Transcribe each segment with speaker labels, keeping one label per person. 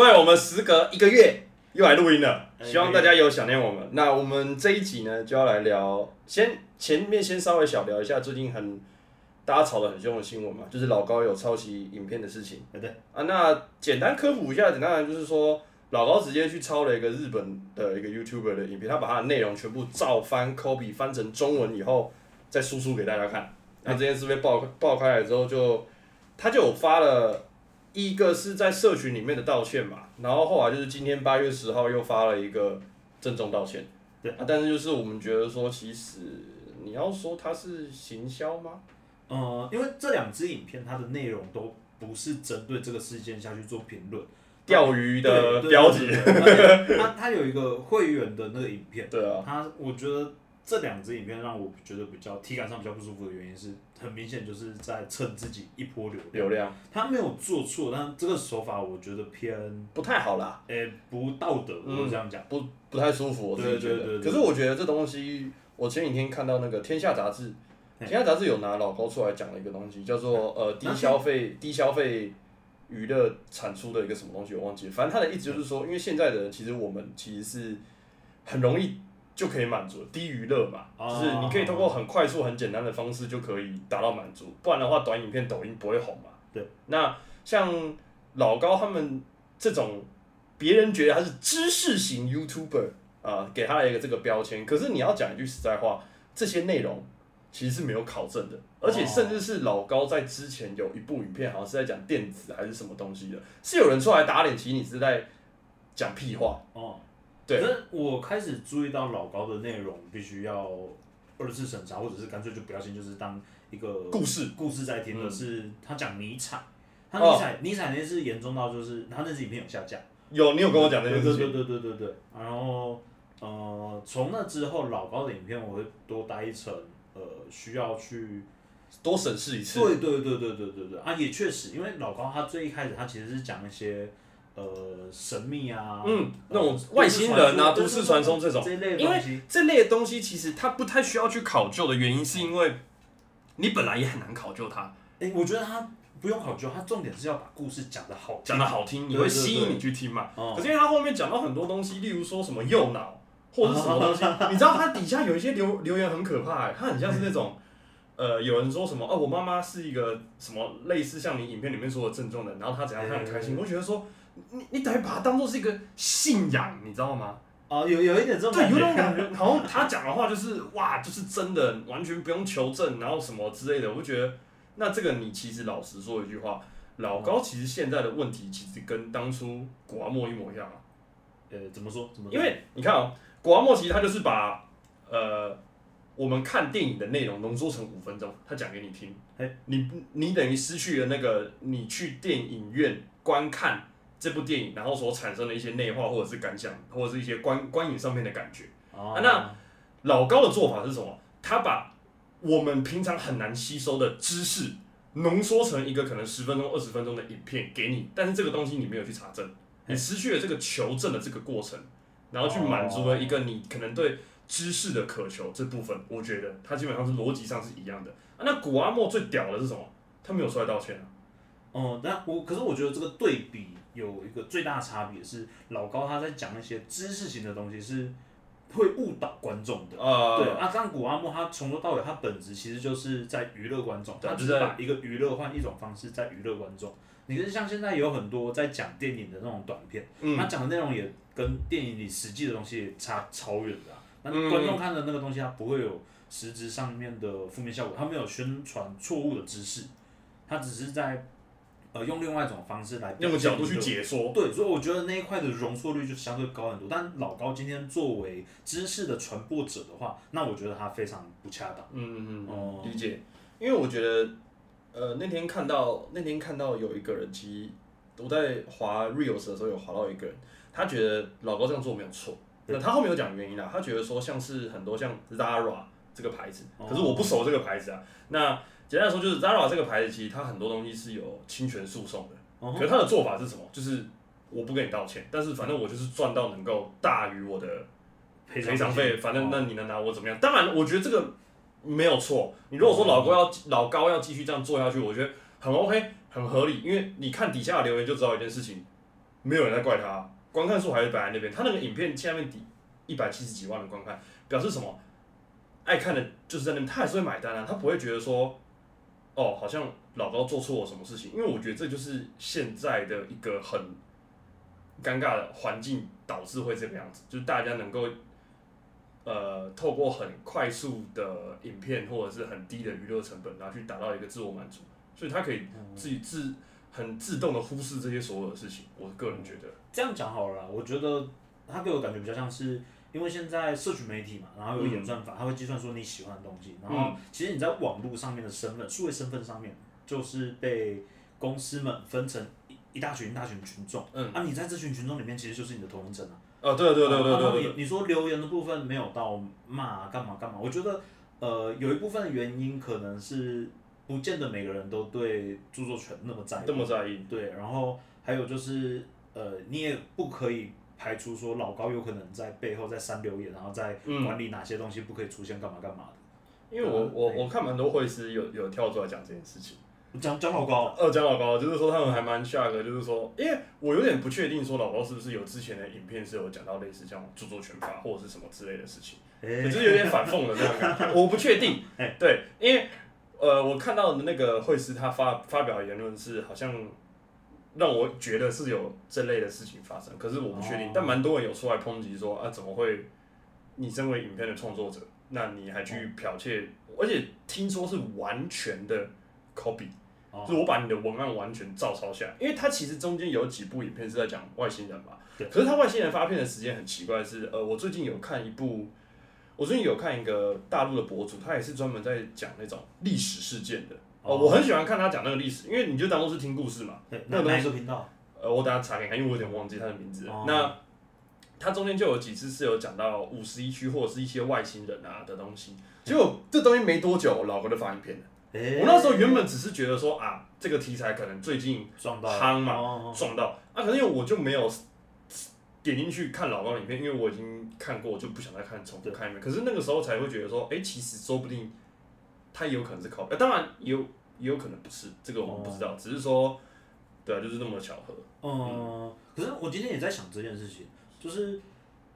Speaker 1: 各位，我们时隔一个月又来录音了，
Speaker 2: 哎
Speaker 1: 希望大家有想念我们。那我们这一集呢，就要来聊，先前面先稍微小聊一下最近很大家吵得很凶的新闻嘛，就是老高有抄袭影片的事情。
Speaker 2: 哎对
Speaker 1: 啊，那简单科普一下，简单来就是说，老高直接去抄了一个日本的一个 YouTuber 的影片，他把他的内容全部照翻 copy 翻成中文以后，再输出给大家看。那这件事被爆爆开来之后就，他就有发了一个是在社群里面的道歉嘛，然后后来就是今天八月十号又发了一个郑重道歉。
Speaker 2: 对
Speaker 1: 啊，但是就是我们觉得说，其实你要说它是行销吗？
Speaker 2: 呃，因为这两支影片它的内容都不是针对这个事件下去做评论，
Speaker 1: 钓鱼的标题。
Speaker 2: 对对对而且它它有一个会员的那个影片，
Speaker 1: 对啊，
Speaker 2: 它我觉得这两支影片让我觉得比较体感上比较不舒服的原因是，很明显就是在蹭自己一波流量。
Speaker 1: 流量
Speaker 2: 他没有做错，但这个手法我觉得偏
Speaker 1: 不太好啦。
Speaker 2: 诶、不道德，我这样讲。
Speaker 1: 不不太舒服，我自己觉得。
Speaker 2: 对对对对
Speaker 1: 可是我觉得这东西，我前几天看到那个《天下杂志》，《天下杂志》有拿老高出来讲了一个东西，叫做呃低消费低消费娱乐产出的一个什么东西，我忘记了。反正他的意思就是说，因为现在的人其实我们其实是很容易就可以满足低娱乐嘛，
Speaker 2: 哦
Speaker 1: 就是你可以通过很快速、很简单的方式就可以达到满足，不然的话，短影片、抖音不会红嘛。
Speaker 2: 对。
Speaker 1: 那像老高他们这种，别人觉得他是知识型 YouTuber 啊、给他了一个这个标签。可是你要讲一句实在话，这些内容其实是没有考证的，而且甚至是老高在之前有一部影片，好像是在讲电子还是什么东西的，是有人出来打脸，其实你是在讲屁话。
Speaker 2: 哦，
Speaker 1: 对
Speaker 2: 可是我开始注意到老高的内容必须要二次审查，或者是干脆就不要信，就是当一个
Speaker 1: 故事
Speaker 2: 故事在听的
Speaker 1: 嗯
Speaker 2: 是他讲尼采，他
Speaker 1: 哦
Speaker 2: 尼采、尼采那次严重到就是他那支影片有下架。
Speaker 1: 有，你有跟我讲那件事情。
Speaker 2: 对对对对对对。然后呃，从那之后老高的影片我会多待一层，呃，需要去。
Speaker 1: 多审视一次。
Speaker 2: 对对对对对对对啊，也确实，因为老高他最一开始他其实是讲一些呃神秘啊，
Speaker 1: 嗯那
Speaker 2: 呃
Speaker 1: 种外星人啊
Speaker 2: 都
Speaker 1: 都市传说这种
Speaker 2: 这类的
Speaker 1: 因为。这类的东西其实它不太需要去考究的原因，是因为你本来也很难考究它，
Speaker 2: 哎、我觉得它不用考究，它重点是要把故事讲得好，
Speaker 1: 讲的好听，你会吸引你去听嘛。
Speaker 2: 哦
Speaker 1: 可是因为它后面讲到很多东西，例如说什么右脑 或者什么东西，你知道它底下有一些留留言很可怕、欸，它很像是那种。呃，有人说什么哦，我妈妈是一个什么类似像你影片里面说的症状的，然后她怎样，她很开心。我觉得说，你你等于把它当做是一个信仰，你知道吗？
Speaker 2: 哦，有有一点这种
Speaker 1: 对，
Speaker 2: 感
Speaker 1: 有种
Speaker 2: 觉，
Speaker 1: 感觉，好像他讲的话就是哇，就是真的，完全不用求证，然后什么之类的。我就觉得，那这个你其实老实说一句话，老高其实现在的问题其实跟当初古阿莫一模一样啊。
Speaker 2: 呃，怎么说？怎么？
Speaker 1: 因为你看哦，古阿莫其实他就是把呃我们看电影的内容浓缩成五分钟，他讲给你听
Speaker 2: 哎。
Speaker 1: 你你等于失去了那个你去电影院观看这部电影，然后所产生的一些内化或者是感想，或者是一些观观影上面的感觉。
Speaker 2: 哦
Speaker 1: 啊那老高的做法是什么？他把我们平常很难吸收的知识浓缩成一个可能十分钟、二十分钟的影片给你，但是这个东西你没有去查证，你失去了这个求证的这个过程，然后去满足了一个你可能对知识的渴求这部分，我觉得它基本上是逻辑上是一样的。啊、那古阿莫最屌的是什么？他没有出来道歉啊。
Speaker 2: 哦，那我可是我觉得这个对比有一个最大的差别是，老高他在讲那些知识型的东西是会误导观众的。
Speaker 1: 呃，
Speaker 2: 对，啊，像古阿莫他从头到尾他本质其实就是在娱乐观众，他只
Speaker 1: 是
Speaker 2: 把一个娱乐换一种方式在娱乐观众。你是，像现在有很多在讲电影的那种短片，
Speaker 1: 嗯
Speaker 2: 他讲的内容也跟电影里实际的东西差超远的、啊。那
Speaker 1: 嗯
Speaker 2: 观众看的那个东西，他不会有实质上面的负面效果，他没有宣传错误的知识，他只是在呃用另外一种方式来
Speaker 1: 用个角度去解说。
Speaker 2: 对，所以我觉得那一块的容错率就相对高很多。但老高今天作为知识的传播者的话，那我觉得他非常不恰当。
Speaker 1: 嗯嗯嗯，
Speaker 2: 哦
Speaker 1: 理解。因为我觉得，呃，那天看到那天看到有一个人，其实我在滑 reels 的时候有滑到一个人，他觉得老高这样做没有错。那他后面有讲原因啦，他觉得说像是很多像 Zara 这个牌子，
Speaker 2: 哦
Speaker 1: 可是我不熟这个牌子啊。那简单来说，就是 Zara 这个牌子，其实它很多东西是有侵权诉讼的。
Speaker 2: 哦
Speaker 1: 可是它的做法是什么？就是我不跟你道歉，但是反正我就是赚到能够大于我的赔偿费，反正那你能拿我怎么样？当然，我觉得这个没有错。你如果说老高要老高要继续这样做下去，我觉得很 OK，很合理。因为你看底下的留言就知道一件事情，没有人在怪他，观看数还是摆在那边。他那个影片下面底一百七十几万的观看，表示什么？爱看的就是在那边，他还是会买单啊，他不会觉得说，哦，好像老高做错了什么事情。因为我觉得这就是现在的一个很尴尬的环境，导致会这个样子，就是大家能够。呃，透过很快速的影片或者是很低的娱乐成本，然后去达到一个自我满足，所以他可以自己自很自动的忽视这些所有的事情。我个人觉得
Speaker 2: 这样讲好了，我觉得他给我感觉比较像是，因为现在社群媒体嘛，然后有演算法，它会计算说你喜欢的东西，然后其实你在网络上面的身份，数位身份上面，就是被公司们分成一一大群一大群群众，嗯，啊，你在这群群众里面，其实就是你的同人者啊。
Speaker 1: 哦，对对对对对对。
Speaker 2: 你说留言的部分没有到骂干嘛干嘛？我觉得，呃，有一部分原因可能是不见得每个人都对著作权那么在意。
Speaker 1: 那么在意。
Speaker 2: 对，然后还有就是，呃，你也不可以排除说老高有可能在背后在删留言，然后在管理哪些东西不可以出现干嘛干嘛
Speaker 1: 的。因为我我我看蛮多会师有有跳出来讲这件事情。
Speaker 2: 讲讲老高，
Speaker 1: 呃，讲老高，就是说他们还蛮 shock 的，就是说，因为我有点不确定说老高是不是有之前的影片是有讲到类似像著作权法或者是什么之类的事情，就是有点反讽的那种感觉，我不确定，对，因为呃，我看到的那个会师他发发表的言论是好像让我觉得是有这类的事情发生，可是我不确定，但蛮多人有出来抨击说啊，怎么会？你身为影片的创作者，那你还去剽窃，而且听说是完全的 copy。就是我把你的文案完全照抄下来，因为它其实中间有几部影片是在讲外星人嘛。对。可是他外星人发片的时间很奇怪，是呃，我最近有看一部，我最近有看一个大陆的博主，他也是专门在讲那种历史事件的。哦。我很喜欢看他讲那个历史，因为你就当做是听故事嘛。
Speaker 2: 对。那哪一个频道？
Speaker 1: 呃，我等下查给你看，因为我有点忘记他的名字。那他中间就有几次是有讲到五十一区或者是一些外星人啊的东西，结果这东西没多久，老哥就发影片了。我那时候原本只是觉得说啊，这个题材可能最近夯嘛，撞到啊，可是因为我就没有点进去看老高影片，因为我已经看过，就不想再看重复看一遍。可是那个时候才会觉得说，哎，其实说不定他也有可能是靠，当然有也有可能不是，这个我们不知道，只是说，对啊，就是那么巧合。
Speaker 2: 嗯，可是我今天也在想这件事情，就是。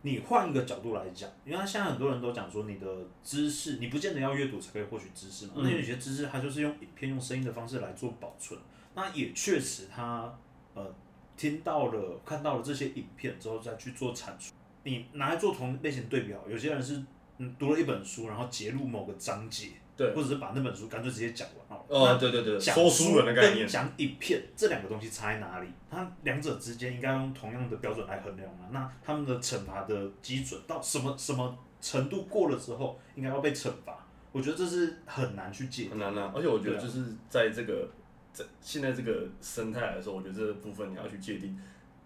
Speaker 2: 你换一个角度来讲，因为现在很多人都讲说，你的知识你不见得要阅读才可以获取知识嘛。那有些知识它就是用影片、用声音的方式来做保存。那也确实，他呃听到了、看到了这些影片之后再去做阐述。你拿来做同类型对比，有些人是嗯读了一本书，然后截录某个章节。
Speaker 1: 对，
Speaker 2: 或者是把那本书干脆直接讲完哦。
Speaker 1: 哦，对对对，说书人的概念。
Speaker 2: 讲影片这两个东西差在哪里？它两者之间应该用同样的标准来衡量吗？那他们的惩罚的基准到什么什么程度过了之后，应该要被惩罚？我觉得这是很难去界
Speaker 1: 很难啊。而且我觉得就是在这个在现在这个生态来说，我觉得这个部分你要去界定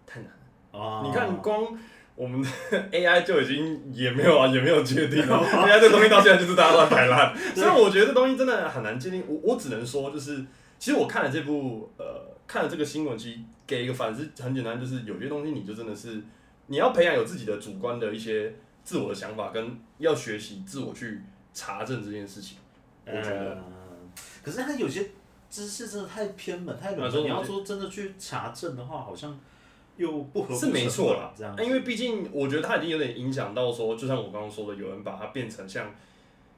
Speaker 1: 太难了。啊，你看光。我们的 AI 就已经也没有啊，也没有界定了。AI 这东西到现在就是大家乱摆烂，所以我觉得这东西真的很难界定。我我只能说，就是其实我看了这部呃，看了这个新闻，其实给一个反思很简单，就是有些东西你就真的是你要培养有自己的主观的一些自我的想法，跟要学习自我去查证这件事情。我觉得，
Speaker 2: 可是它有些知识真的太偏门太冷门，你要说真的去查证的话，好像。又不合
Speaker 1: 是没错
Speaker 2: 啦，这样，
Speaker 1: 因为毕竟我觉得他已经有点影响到说，就像我刚刚说的，有人把它变成像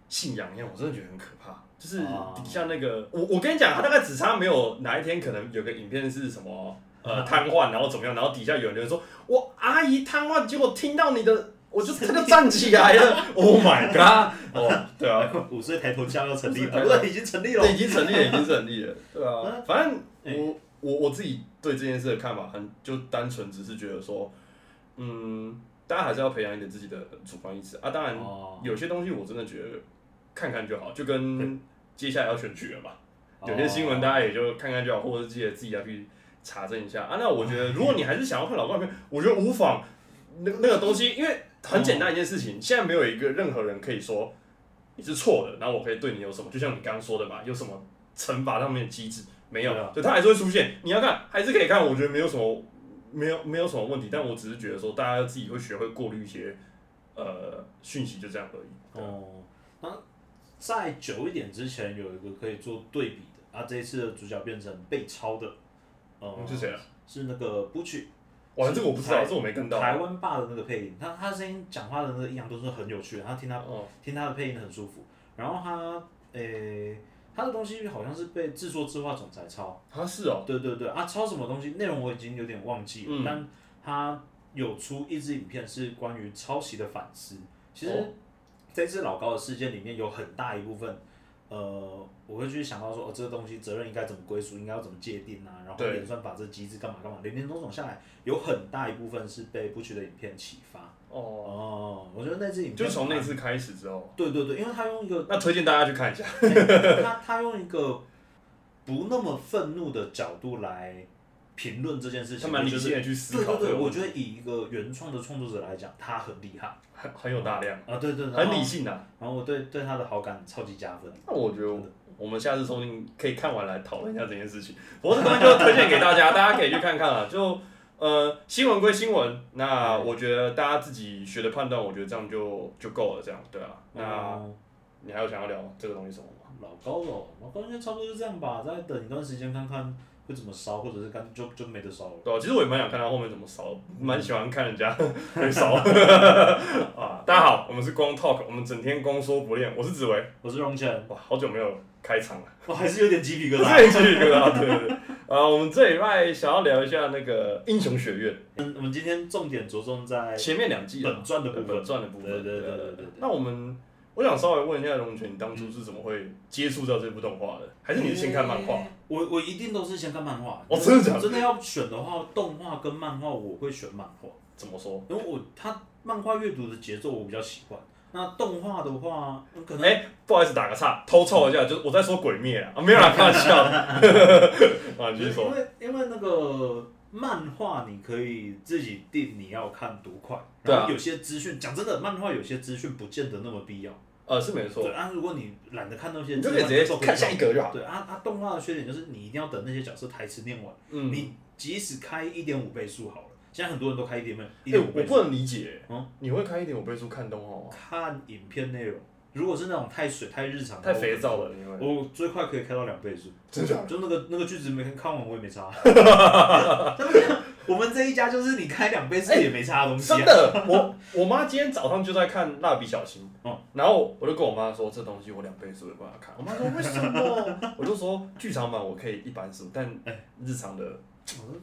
Speaker 1: 信仰一样，我真的觉得很可怕。就是底下那个，我我跟你讲，他大概只差没有哪一天可能有个影片是什么呃瘫痪，然后怎么样，然后底下有人就说我阿姨瘫痪，结果听到你的，我就他就站起来了。Oh my god！哦，对啊，
Speaker 2: 五岁抬头像要成立，不是已经成立了？
Speaker 1: 已经成立了，已经成立了。对啊，反正我。我我自己对这件事的看法很就单纯，只是觉得说，嗯，大家还是要培养一点自己的主观意识啊。当然，有些东西我真的觉得看看就好，就跟接下来要选举了嘛，有些新闻大家也就看看就好，或者是记得自己要去查证一下啊。那我觉得，如果你还是想要看老照片，我觉得无妨。那那个东西，因为很简单一件事情，现在没有一个任何人可以说你是错的，然后我可以对你有什么，就像你刚刚说的嘛，有什么惩罚上面的机制。没有，就它还是会出现。你要看还是可以看，我觉得没有什么，没有没有什么问题。但我只是觉得说，大家自己会学会过滤一些呃讯息，就这样而已。
Speaker 2: 哦，那在久一点之前有一个可以做对比的啊，这一次的主角变成被抄的，
Speaker 1: 嗯，是谁啊？
Speaker 2: 是那个 Bucci，
Speaker 1: 哇，这个我不知道，
Speaker 2: 台
Speaker 1: 这我没看到。
Speaker 2: 台湾爸的那个配音，他他声音讲话的那个音量都是很有趣的，他听他
Speaker 1: 哦，
Speaker 2: 听他的配音很舒服。然后他诶、他的东西好像是被制作自画总裁抄，
Speaker 1: 他是哦，
Speaker 2: 对对对。啊，抄什么东西内容我已经有点忘记了，
Speaker 1: 嗯。
Speaker 2: 但他有出一支影片是关于抄袭的反思。其实
Speaker 1: 哦。
Speaker 2: 这次老高的事件里面有很大一部分，呃，我会去想到说，哦，这个东西责任应该怎么归属，应该要怎么界定啊，然后
Speaker 1: 对
Speaker 2: 演算法这机制干嘛干嘛，连连总总下来，有很大一部分是被不屈的影片启发。
Speaker 1: 哦，
Speaker 2: 哦，我觉得那支影片
Speaker 1: 就是从那次开始之后，
Speaker 2: 对对对，因为他用一个
Speaker 1: 那推荐大家去看一下。
Speaker 2: 他他用一个不那么愤怒的角度来评论这件事情，
Speaker 1: 他蛮理
Speaker 2: 我觉得
Speaker 1: 性的去思考
Speaker 2: 对对对，我
Speaker 1: 问题，
Speaker 2: 觉得以一个原创的创作者来讲，他很厉害
Speaker 1: 很很有大量，
Speaker 2: 啊，对对，然
Speaker 1: 很
Speaker 2: 后
Speaker 1: 理性的。
Speaker 2: 然后我对对他的好感超级加分。
Speaker 1: 那我觉得我们下次说不定可以看完来讨论一下这件事情。不过这东西就推荐给大家，大家可以去看看啊。就呃，新闻归新闻，那我觉得大家自己学的判断，我觉得这样就就够了。这样对啊。那
Speaker 2: 哦
Speaker 1: 你还有想要聊这个东西什么吗？
Speaker 2: 老高了，老高应该差不多就这样吧，再等一段时间看看会怎么烧，或者是干就就没得烧了。
Speaker 1: 对啊，其实我也蛮想看他后面怎么烧，蛮喜欢看人家 会烧。啊，大家好，我们是光 talk，我们整天光说不练。我是紫薇，
Speaker 2: 我是荣谦，
Speaker 1: 哇，好久没有开场了。
Speaker 2: 我还是有点鸡皮疙瘩。
Speaker 1: 是继续跟大家对对对。啊，我们这礼拜想要聊一下那个英雄学院
Speaker 2: 嗯，我们今天重点着重在
Speaker 1: 前面两季啊
Speaker 2: 本传的部分
Speaker 1: 本。传的部分。
Speaker 2: 对对对对对对
Speaker 1: 那我们，我想稍微问一下龙泉，你当初是怎么会接触到这部动画的？还是你是先看漫画？
Speaker 2: 我我一定都是先看漫画。
Speaker 1: 哦真的假的
Speaker 2: 真的要选的话，动画跟漫画我会选漫画，
Speaker 1: 怎么说？
Speaker 2: 因为我他漫画阅读的节奏我比较喜欢。那动画的话，嗯可能
Speaker 1: 哎、不好意思，打个岔，偷凑一下，就是我在说鬼灭啊，啊没有啦，开玩笑的。啊，你继续
Speaker 2: 因。为因为那个漫画你可以自己定你要看多快，
Speaker 1: 对
Speaker 2: 后有些资讯讲真的，漫画有些资讯不见得那么必要。
Speaker 1: 呃，是没错
Speaker 2: 对，啊，如果你懒得看那些，
Speaker 1: 你就可以直接看下一格就好。
Speaker 2: 对啊，啊，动画的缺点就是你一定要等那些角色台词念完。
Speaker 1: 嗯，
Speaker 2: 你即使开一点五倍速好了，现在很多人都开一点倍速。
Speaker 1: 我不能理解，
Speaker 2: 嗯
Speaker 1: 你会开一点五倍速看动画吗？
Speaker 2: 看影片内容，如果是那种太水、太日常、
Speaker 1: 太肥皂，了，因为
Speaker 2: 我最快可以开到两倍速。
Speaker 1: 真的
Speaker 2: 就那个那个句子没看完我也没差。我们这一家就是你开两倍速也没差的东西、啊
Speaker 1: 真的，我我妈今天早上就在看蜡笔小新，
Speaker 2: 嗯
Speaker 1: 然后我就跟我妈说这东西我两倍速也不让她看，我妈说为什么？我就说剧场版我可以一般速，但日常的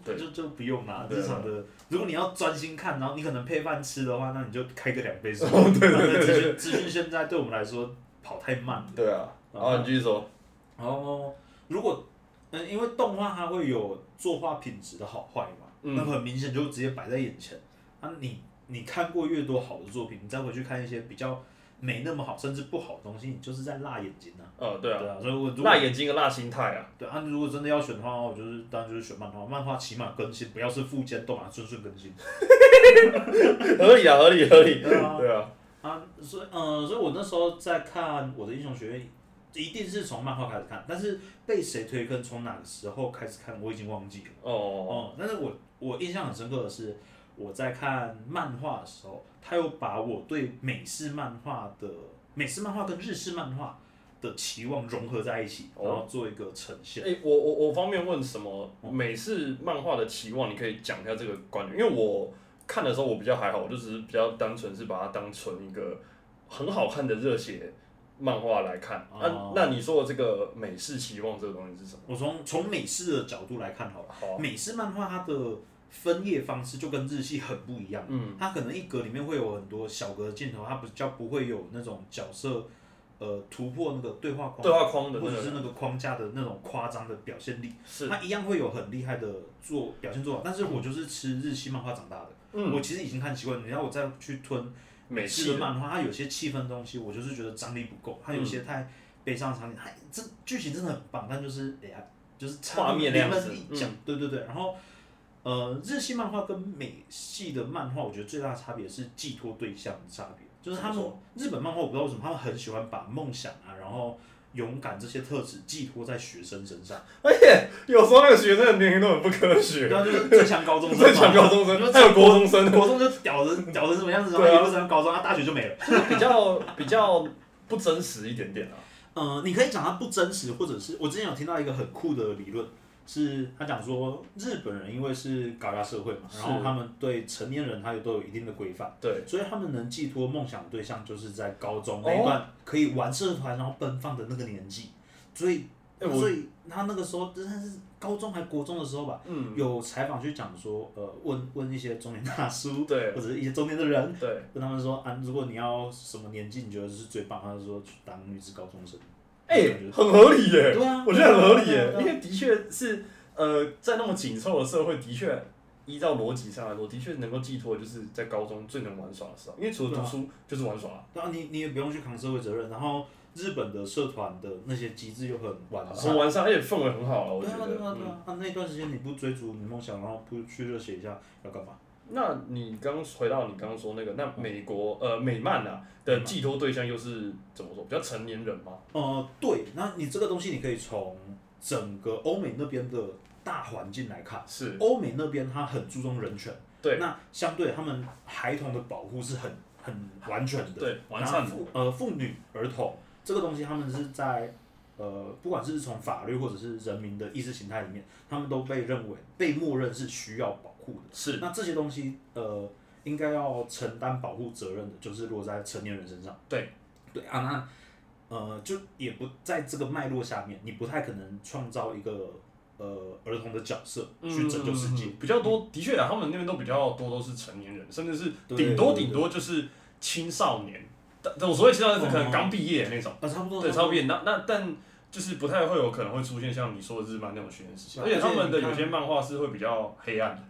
Speaker 1: 对
Speaker 2: 就就不用啦。日常的，如果你要专心看，然后你可能配饭吃的话，那你就开个两倍速。
Speaker 1: 哦对对对
Speaker 2: 资讯资讯现在对我们来说跑太慢了。
Speaker 1: 对啊，然后你继续说，
Speaker 2: 然后如果嗯，因为动画它会有作画品质的好坏嘛，
Speaker 1: 嗯
Speaker 2: 那很明显就直接摆在眼前。啊你，你看过越多好的作品，你再回去看一些比较没那么好甚至不好的东西，你就是在辣眼睛啊。
Speaker 1: 呃，对啊，
Speaker 2: 对啊，所以我如果
Speaker 1: 辣眼睛跟辣心态啊，
Speaker 2: 对啊，如果真的要选的话，我就是当然就是选漫画，漫画起码更新，不要是附件，都把它顺顺更新。
Speaker 1: 合理啊，合理合理，
Speaker 2: 对啊
Speaker 1: 对啊，
Speaker 2: 啊，所以呃，所以我那时候在看我的英雄学院，一定是从漫画开始看，但是被谁推坑，从哪个时候开始看，我已经忘记了。
Speaker 1: 哦
Speaker 2: 哦，哦，但是我我印象很深刻的是，我在看漫画的时候，他又把我对美式漫画的美式漫画跟日式漫画的期望融合在一起，
Speaker 1: 哦
Speaker 2: 然后做一个呈现。
Speaker 1: 哎、我我我方便问什么美式漫画的期望？你可以讲一下这个观点，因为我看的时候我比较还好，我就只是比较单纯是把它当成一个很好看的热血漫画来看。那、
Speaker 2: 哦
Speaker 1: 那你说的这个美式期望这个东西是什么？
Speaker 2: 我从从美式的角度来看好了，
Speaker 1: 好啊，
Speaker 2: 美式漫画它的分页方式就跟日系很不一样。
Speaker 1: 嗯，
Speaker 2: 它可能一格里面会有很多小格的镜头，它比较不会有那种角色呃突破那个对话框，
Speaker 1: 对话框的
Speaker 2: 或者是
Speaker 1: 那个
Speaker 2: 框架的那种夸张的表现力。
Speaker 1: 是，
Speaker 2: 它一样会有很厉害的做表现做法，但是我就是吃日系漫画长大的，
Speaker 1: 嗯，
Speaker 2: 我其实已经看习惯了。你要我再去吞
Speaker 1: 美
Speaker 2: 式
Speaker 1: 式的
Speaker 2: 的漫画，它有些气氛的东西，我就是觉得张力不够，它有
Speaker 1: 嗯
Speaker 2: 些太悲伤的场景，它这剧情真的很棒，但就是哎呀，就是
Speaker 1: 画面那样子嗯
Speaker 2: 临门一脚，对对对。然后呃，日系漫画跟美系的漫画，我觉得最大的差别是寄托对象的差别，就是他们日本漫画我不知道为什么他们很喜欢把梦想啊，然后勇敢这些特质寄托在学生身上。
Speaker 1: 而且有时候那个学生的年龄都很不科学。
Speaker 2: 对，啊，就是最强高中生嘛，
Speaker 1: 最强高中生，还有国中生，
Speaker 2: 国中就屌的屌成什么样子，然后
Speaker 1: 对啊。
Speaker 2: 一路升高中，啊，大学就没了。
Speaker 1: 就是比较比较不真实一点点啊。
Speaker 2: 嗯、你可以讲它不真实，或者是我之前有听到一个很酷的理论，是他讲说日本人因为是高压社会嘛，然后他们对成年人他也都有一定的规范，
Speaker 1: 对，
Speaker 2: 所以他们能寄托梦想的对象就是在高中
Speaker 1: 哦
Speaker 2: 那一段可以玩社团然后奔放的那个年纪，所以、所以他那个时候真的是高中还国中的时候吧，
Speaker 1: 嗯，
Speaker 2: 有采访去讲说，呃，问问一些中年大叔
Speaker 1: 对。
Speaker 2: 或者是一些中年的人，
Speaker 1: 对，
Speaker 2: 跟他们说啊，如果你要什么年纪你觉得是最棒，他就说去当女子高中生。
Speaker 1: 哎、很合理耶，
Speaker 2: 对啊
Speaker 1: 我觉得很合理耶，因为的确是，呃，在那么紧凑的社会，的确依照逻辑上来说，的确能够寄托就是在高中最能玩耍的时候，因为除了读书就是玩耍，
Speaker 2: 对啊，你你也不用去扛社会责任，然后日本的社团的那些机制又很完善
Speaker 1: 很。完善，而且氛围很好了，我
Speaker 2: 对啊，
Speaker 1: 觉得。
Speaker 2: 对啊，对
Speaker 1: 嗯
Speaker 2: 啊，那那段时间你不追逐你梦想，然后不去热血一下，要干嘛？
Speaker 1: 那你刚回到你刚刚说那个，那美国呃美漫啊的寄托对象又是怎么说？比较成年人吗？
Speaker 2: 呃，对，那你这个东西你可以从整个欧美那边的大环境来看，
Speaker 1: 是，
Speaker 2: 欧美那边他很注重人权，
Speaker 1: 对
Speaker 2: 那相对他们孩童的保护是很很完全的，
Speaker 1: 对，完
Speaker 2: 然
Speaker 1: 善的，
Speaker 2: 后呃妇女儿童这个东西，他们是在呃不管是从法律或者是人民的意识形态里面，他们都被认为被默认是需要保护的。
Speaker 1: 是，
Speaker 2: 那这些东西呃应该要承担保护责任的，就是落在成年人身上。
Speaker 1: 对
Speaker 2: 对啊，那呃就也不在这个脉络下面，你不太可能创造一个呃儿童的角色去拯救世界。
Speaker 1: 嗯比较多，的确啊，他们那边都比较多都是成年人，甚至是顶多顶多就是青少年，但但我所谓青少年是可能刚毕业那种，
Speaker 2: 啊，差不多。
Speaker 1: 对，
Speaker 2: 差不多
Speaker 1: 那那但就是不太会有可能会出现像你说的日漫那种悬疑事情，而且他们的有些漫画是会比较黑暗的，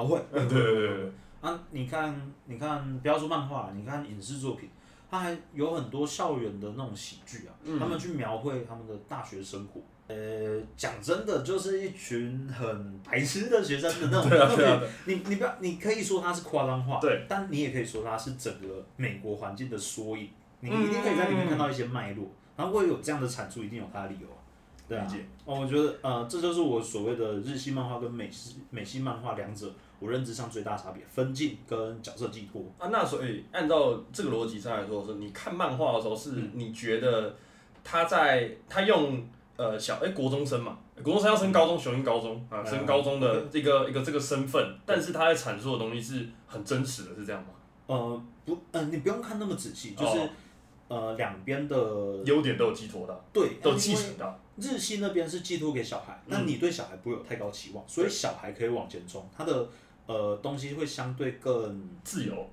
Speaker 2: 哦会。
Speaker 1: 对对对对对，
Speaker 2: 啊，你看，你看，不要说漫画，你看影视作品，它还有很多校园的那种喜剧啊，
Speaker 1: 嗯
Speaker 2: 他们去描绘他们的大学生活。呃，讲真的，就是一群很白痴的学生的那种。
Speaker 1: 对啊对啊
Speaker 2: 你你不要，你可以说它是夸张化，
Speaker 1: 对，
Speaker 2: 但你也可以说它是整个美国环境的缩影。你
Speaker 1: 嗯
Speaker 2: 一定可以在里面看到一些脉络，然后会有这样的产出，一定有它的理由啊。对啊哦，我觉得呃，这就是我所谓的日系漫画跟美系美系漫画两者我认知上最大差别，分镜跟角色寄托。
Speaker 1: 啊，那所以按照这个逻辑上来说，是你看漫画的时候，是
Speaker 2: 嗯。
Speaker 1: 你觉得他在他用呃小哎、国中生嘛，国中生要升高中，雄鹰高中啊，
Speaker 2: 嗯。
Speaker 1: 升高中的这个一个这个身份，但是他在阐述的东西是很真实的，是这样吗？
Speaker 2: 呃，不，呃，你不用看那么仔细，就是、
Speaker 1: 哦。
Speaker 2: 呃两边的
Speaker 1: 优点都有寄托到，
Speaker 2: 对，
Speaker 1: 都继承到，
Speaker 2: 日系那边是寄托给小孩，那
Speaker 1: 嗯。
Speaker 2: 你对小孩不会有太高期望，所以小孩可以往前冲，他的呃东西会相对更。
Speaker 1: 自由，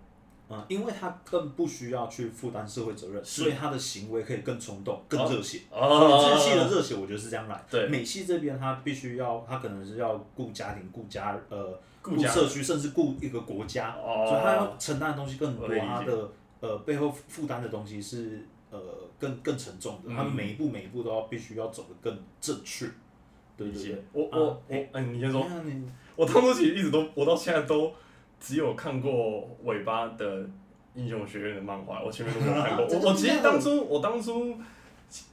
Speaker 2: 嗯，因为他更不需要去负担社会责任，所以他的行为可以更冲动、更热血。
Speaker 1: 哦。
Speaker 2: 所以日系的热血，我觉得是这样来。
Speaker 1: 对
Speaker 2: 美系这边他必须要，他可能是要顾家庭、顾家呃、
Speaker 1: 顾家。
Speaker 2: 社区，甚至顾一个国家，
Speaker 1: 哦。
Speaker 2: 所以他要承担的东西更多，他的呃背后负担的东西是呃更更沉重的。
Speaker 1: 嗯。
Speaker 2: 他们每一步每一步都要必须要走得更正确。对对对，
Speaker 1: 我我
Speaker 2: 啊
Speaker 1: 我，哎，你先说，我当初其实一直都，我到现在都只有看过尾巴的英雄学院的漫画，我前面都没有看过。我我其实当初我当初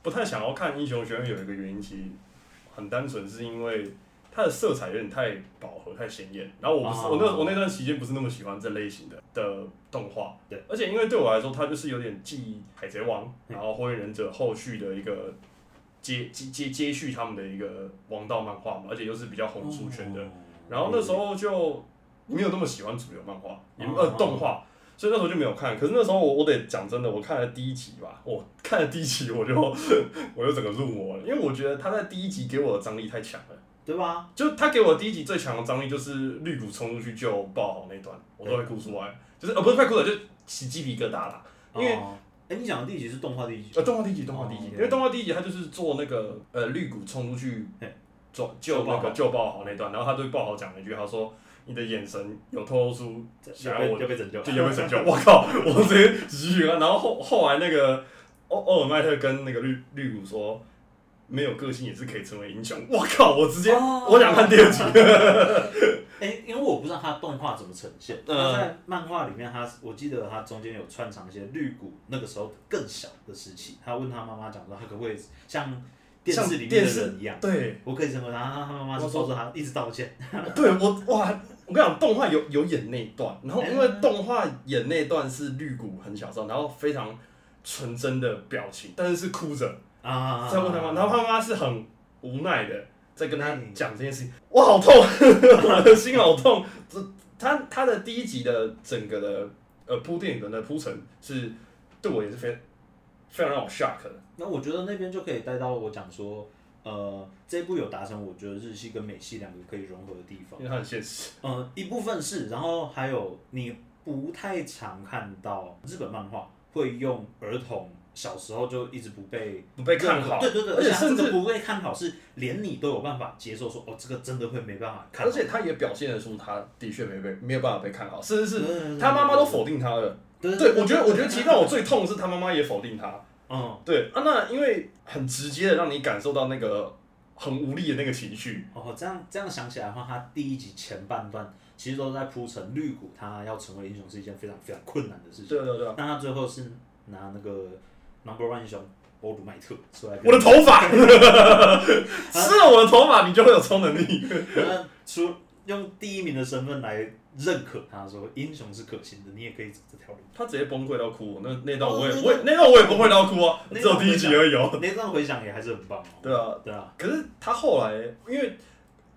Speaker 1: 不太想要看英雄学院，有一个原因，其实很单纯，是因为它的色彩有点太饱和、太鲜艳。然后我不是、
Speaker 2: 哦
Speaker 1: 我那我那段期间不是那么喜欢这类型的的动画，
Speaker 2: 对，
Speaker 1: 而且因为对我来说，它就是有点继海贼王，
Speaker 2: 嗯
Speaker 1: 然后火影忍者后续的一个。接接接接续他们的一个王道漫画嘛，而且又是比较红出圈的，
Speaker 2: 哦
Speaker 1: 然后那时候就没有那么喜欢主流漫画，也
Speaker 2: 哦
Speaker 1: 呃动画，所以那时候就没有看。可是那时候我我得讲真的，我看了第一集吧，我看了第一集我就 我就整个入魔了，因为我觉得他在第一集给我的张力太强了。
Speaker 2: 对吧？
Speaker 1: 就他给我第一集最强的张力就是绿谷冲出去救爆豪那段，我都会哭出来，就是呃不是快哭了，就起鸡皮疙瘩啦。因为
Speaker 2: 哦哎，你讲的第一集是动画第一集？
Speaker 1: 呃动画第一集，动画第一集，
Speaker 2: 哦
Speaker 1: 因为动画第一集他就是做那个呃绿谷冲出去
Speaker 2: 嘿
Speaker 1: 救救那个救爆豪那段，然后他对爆豪讲了一句，他说你的眼神有透露出想
Speaker 2: 要被
Speaker 1: 要我
Speaker 2: 就被拯救，
Speaker 1: 就有没有拯救？我靠！我直接急血了。然后后后来那个奥奥尔麦特跟那个绿绿谷说，没有个性也是可以成为英雄。我靠！我直接、
Speaker 2: 哦
Speaker 1: 我想看第二集。
Speaker 2: 哎、因为我不知道他动画怎么呈现。
Speaker 1: 嗯
Speaker 2: 在漫画里面他，我记得他中间有穿插一些绿谷那个时候更小的时期。他问他妈妈讲说，他可不可以像电视里面的
Speaker 1: 像电视
Speaker 2: 人一样，
Speaker 1: 对
Speaker 2: 我可以成为他。他妈妈就抱着他一直道歉。
Speaker 1: 对，我哇！我跟你讲，动画有有演那一段，然后因为动画演那一段是绿谷很小时候，然后非常纯真的表情，但是是哭着
Speaker 2: 啊，
Speaker 1: 在问他妈，然后他妈是很无奈的在跟他
Speaker 2: 哎
Speaker 1: 讲这件事情，我好痛，我 的心好痛。这他他的第一集的整个的呃铺垫的那铺陈是对我也是非常非常让我 shock 的。
Speaker 2: 那我觉得那边就可以带到我讲说，呃，这一部有达成我觉得日系跟美系两个可以融合的地方
Speaker 1: 因。为它很现实。
Speaker 2: 嗯，一部分是，然后还有你不太常看到日本漫画会用儿童小时候就一直不被
Speaker 1: 不被看好，
Speaker 2: 对对对，
Speaker 1: 而且
Speaker 2: 它
Speaker 1: 甚至
Speaker 2: 这个不被看好是连你都有办法接受说，哦，这个真的会没办法看好，
Speaker 1: 而且他也表现得出他的确没被没有办法被看好，甚至是
Speaker 2: 对对对
Speaker 1: 他妈妈都否定他了。
Speaker 2: 对
Speaker 1: 对，我觉得我觉得其实让我最痛的是他妈妈也否定他。
Speaker 2: 嗯，
Speaker 1: 对啊，那因为很直接的让你感受到那个很无力的那个情绪。
Speaker 2: 哦，这样这样想起来的话，他第一集前半段其实都在铺陈绿谷他要成为英雄是一件非常非常困难的事情，
Speaker 1: 对对对，
Speaker 2: 但他最后是拿那个 Number One 英雄欧鲁麦特出来，
Speaker 1: 我的头发，吃了我的头发，你就会有超能力。
Speaker 2: 那出用第一名的身份来认可他说英雄是可行的，你也可以走这条路。
Speaker 1: 他直接崩溃到哭，那那段我也
Speaker 2: 哦
Speaker 1: 我也那段我也崩溃到哭啊，
Speaker 2: 那
Speaker 1: 只有第一集而已哦。
Speaker 2: 那段回想也还是很棒哦。
Speaker 1: 对啊，
Speaker 2: 对啊，
Speaker 1: 可是他后来因为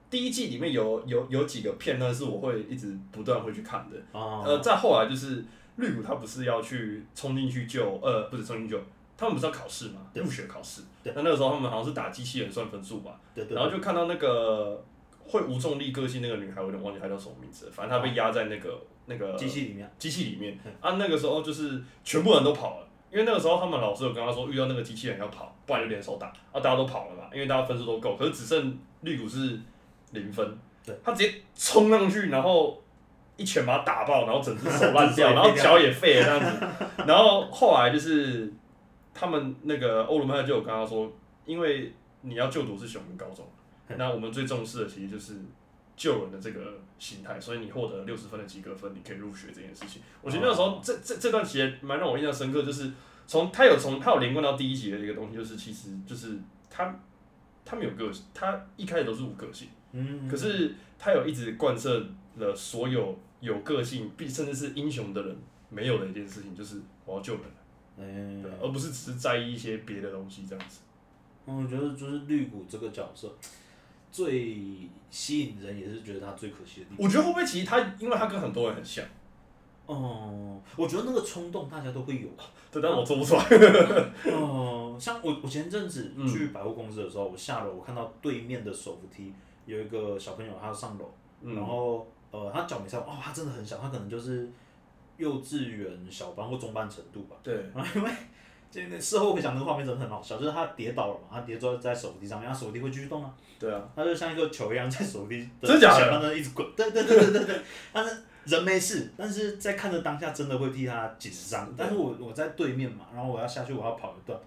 Speaker 1: 第一季里面有有有几个片段是我会一直不断会去看的。
Speaker 2: 哦，
Speaker 1: 呃，再后来就是绿谷他不是要去冲进去救，呃，不是冲进去救，他们不是要考试嘛，
Speaker 2: 对
Speaker 1: 入学考试。
Speaker 2: 对
Speaker 1: 那那个时候他们好像是打机器人算分数吧，
Speaker 2: 对对，
Speaker 1: 然后就看到那个会无重力个性那个女孩，我有点忘记她叫什么名字了，反正她被压在那个那个
Speaker 2: 机器里面，
Speaker 1: 机器里面
Speaker 2: 嗯
Speaker 1: 啊，那个时候就是全部人都跑了。因为那个时候他们老师有跟他说，遇到那个机器人要跑，不然就联手打。啊，大家都跑了嘛，因为大家分数都够，可是只剩绿谷是零分。
Speaker 2: 对，
Speaker 1: 他直接冲上去，然后一拳把他打爆，然后整只手烂掉，然后脚也废了这样子。然后后来就是他们那个欧鲁曼就有跟他说，因为你要就读是雄鹰高中，
Speaker 2: 嗯
Speaker 1: 那我们最重视的其实就是救人的这个心态，所以你获得六十分的及格分，你可以入学这件事情。我觉得那时候这这这段其实蛮让我印象深刻，就是从他有从他有连贯到第一集的一个东西，就是其实就是他他没有个性，他一开始都是无个性，
Speaker 2: 嗯，
Speaker 1: 可是他有一直贯彻了所有有个性，并甚至是英雄的人没有的一件事情，就是我要救人，
Speaker 2: 嗯
Speaker 1: 对，而不是只是在意一些别的东西这样子。
Speaker 2: 我觉得就是绿谷这个角色最吸引人，也是觉得他最可惜的地方。
Speaker 1: 我觉得会不会其实他，因为他跟很多人很像，
Speaker 2: 哦，我觉得那个冲动大家都会有。
Speaker 1: 对，但我做不出来。
Speaker 2: 哦，像我我前阵子
Speaker 1: 嗯
Speaker 2: 去百货公司的时候，我下楼我看到对面的手扶梯有一个小朋友，他要上楼，然
Speaker 1: 嗯，
Speaker 2: 后呃他脚没上，哦，他真的很小，他可能就是幼稚园小班或中班程度吧。
Speaker 1: 对，
Speaker 2: 然 后因为这个事后回想，那个画面真的很好笑，就是他跌倒了嘛，他跌坐在手扶梯上面，他手扶梯会继续动啊，
Speaker 1: 对啊，
Speaker 2: 他就像一个球一样在手扶梯
Speaker 1: 真的假的
Speaker 2: 前方的一直滚，对对对对对对，但是人没事，但是在看着当下真的会替他紧张，但是我我在对面嘛，然后我要下去，我要跑一段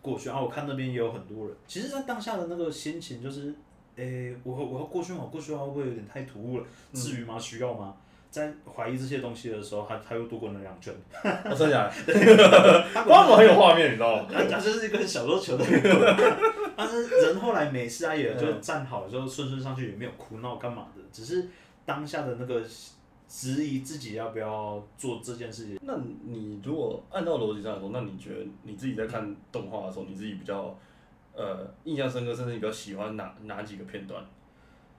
Speaker 2: 过去，然后我看那边也有很多人，其实，在当下的那个心情就是，诶，我我要过去吗？我过去的话会不会有点太突兀了？至于吗？需要吗？在怀疑这些东西的时候，他他又度过了两圈，
Speaker 1: 我 真的假的？
Speaker 2: 他
Speaker 1: 光我很有画面，你知道吗？
Speaker 2: 他 他就是一个小肉球的人，但是人后来没事啊，也就站好了，就顺顺上去，也没有哭闹干嘛的，只是当下的那个质疑自己要不要做这件事情。
Speaker 1: 那你如果按照逻辑上来说，那你觉得你自己在看动画的时候，你自己比较呃印象深刻，甚至你比较喜欢哪哪几个片段？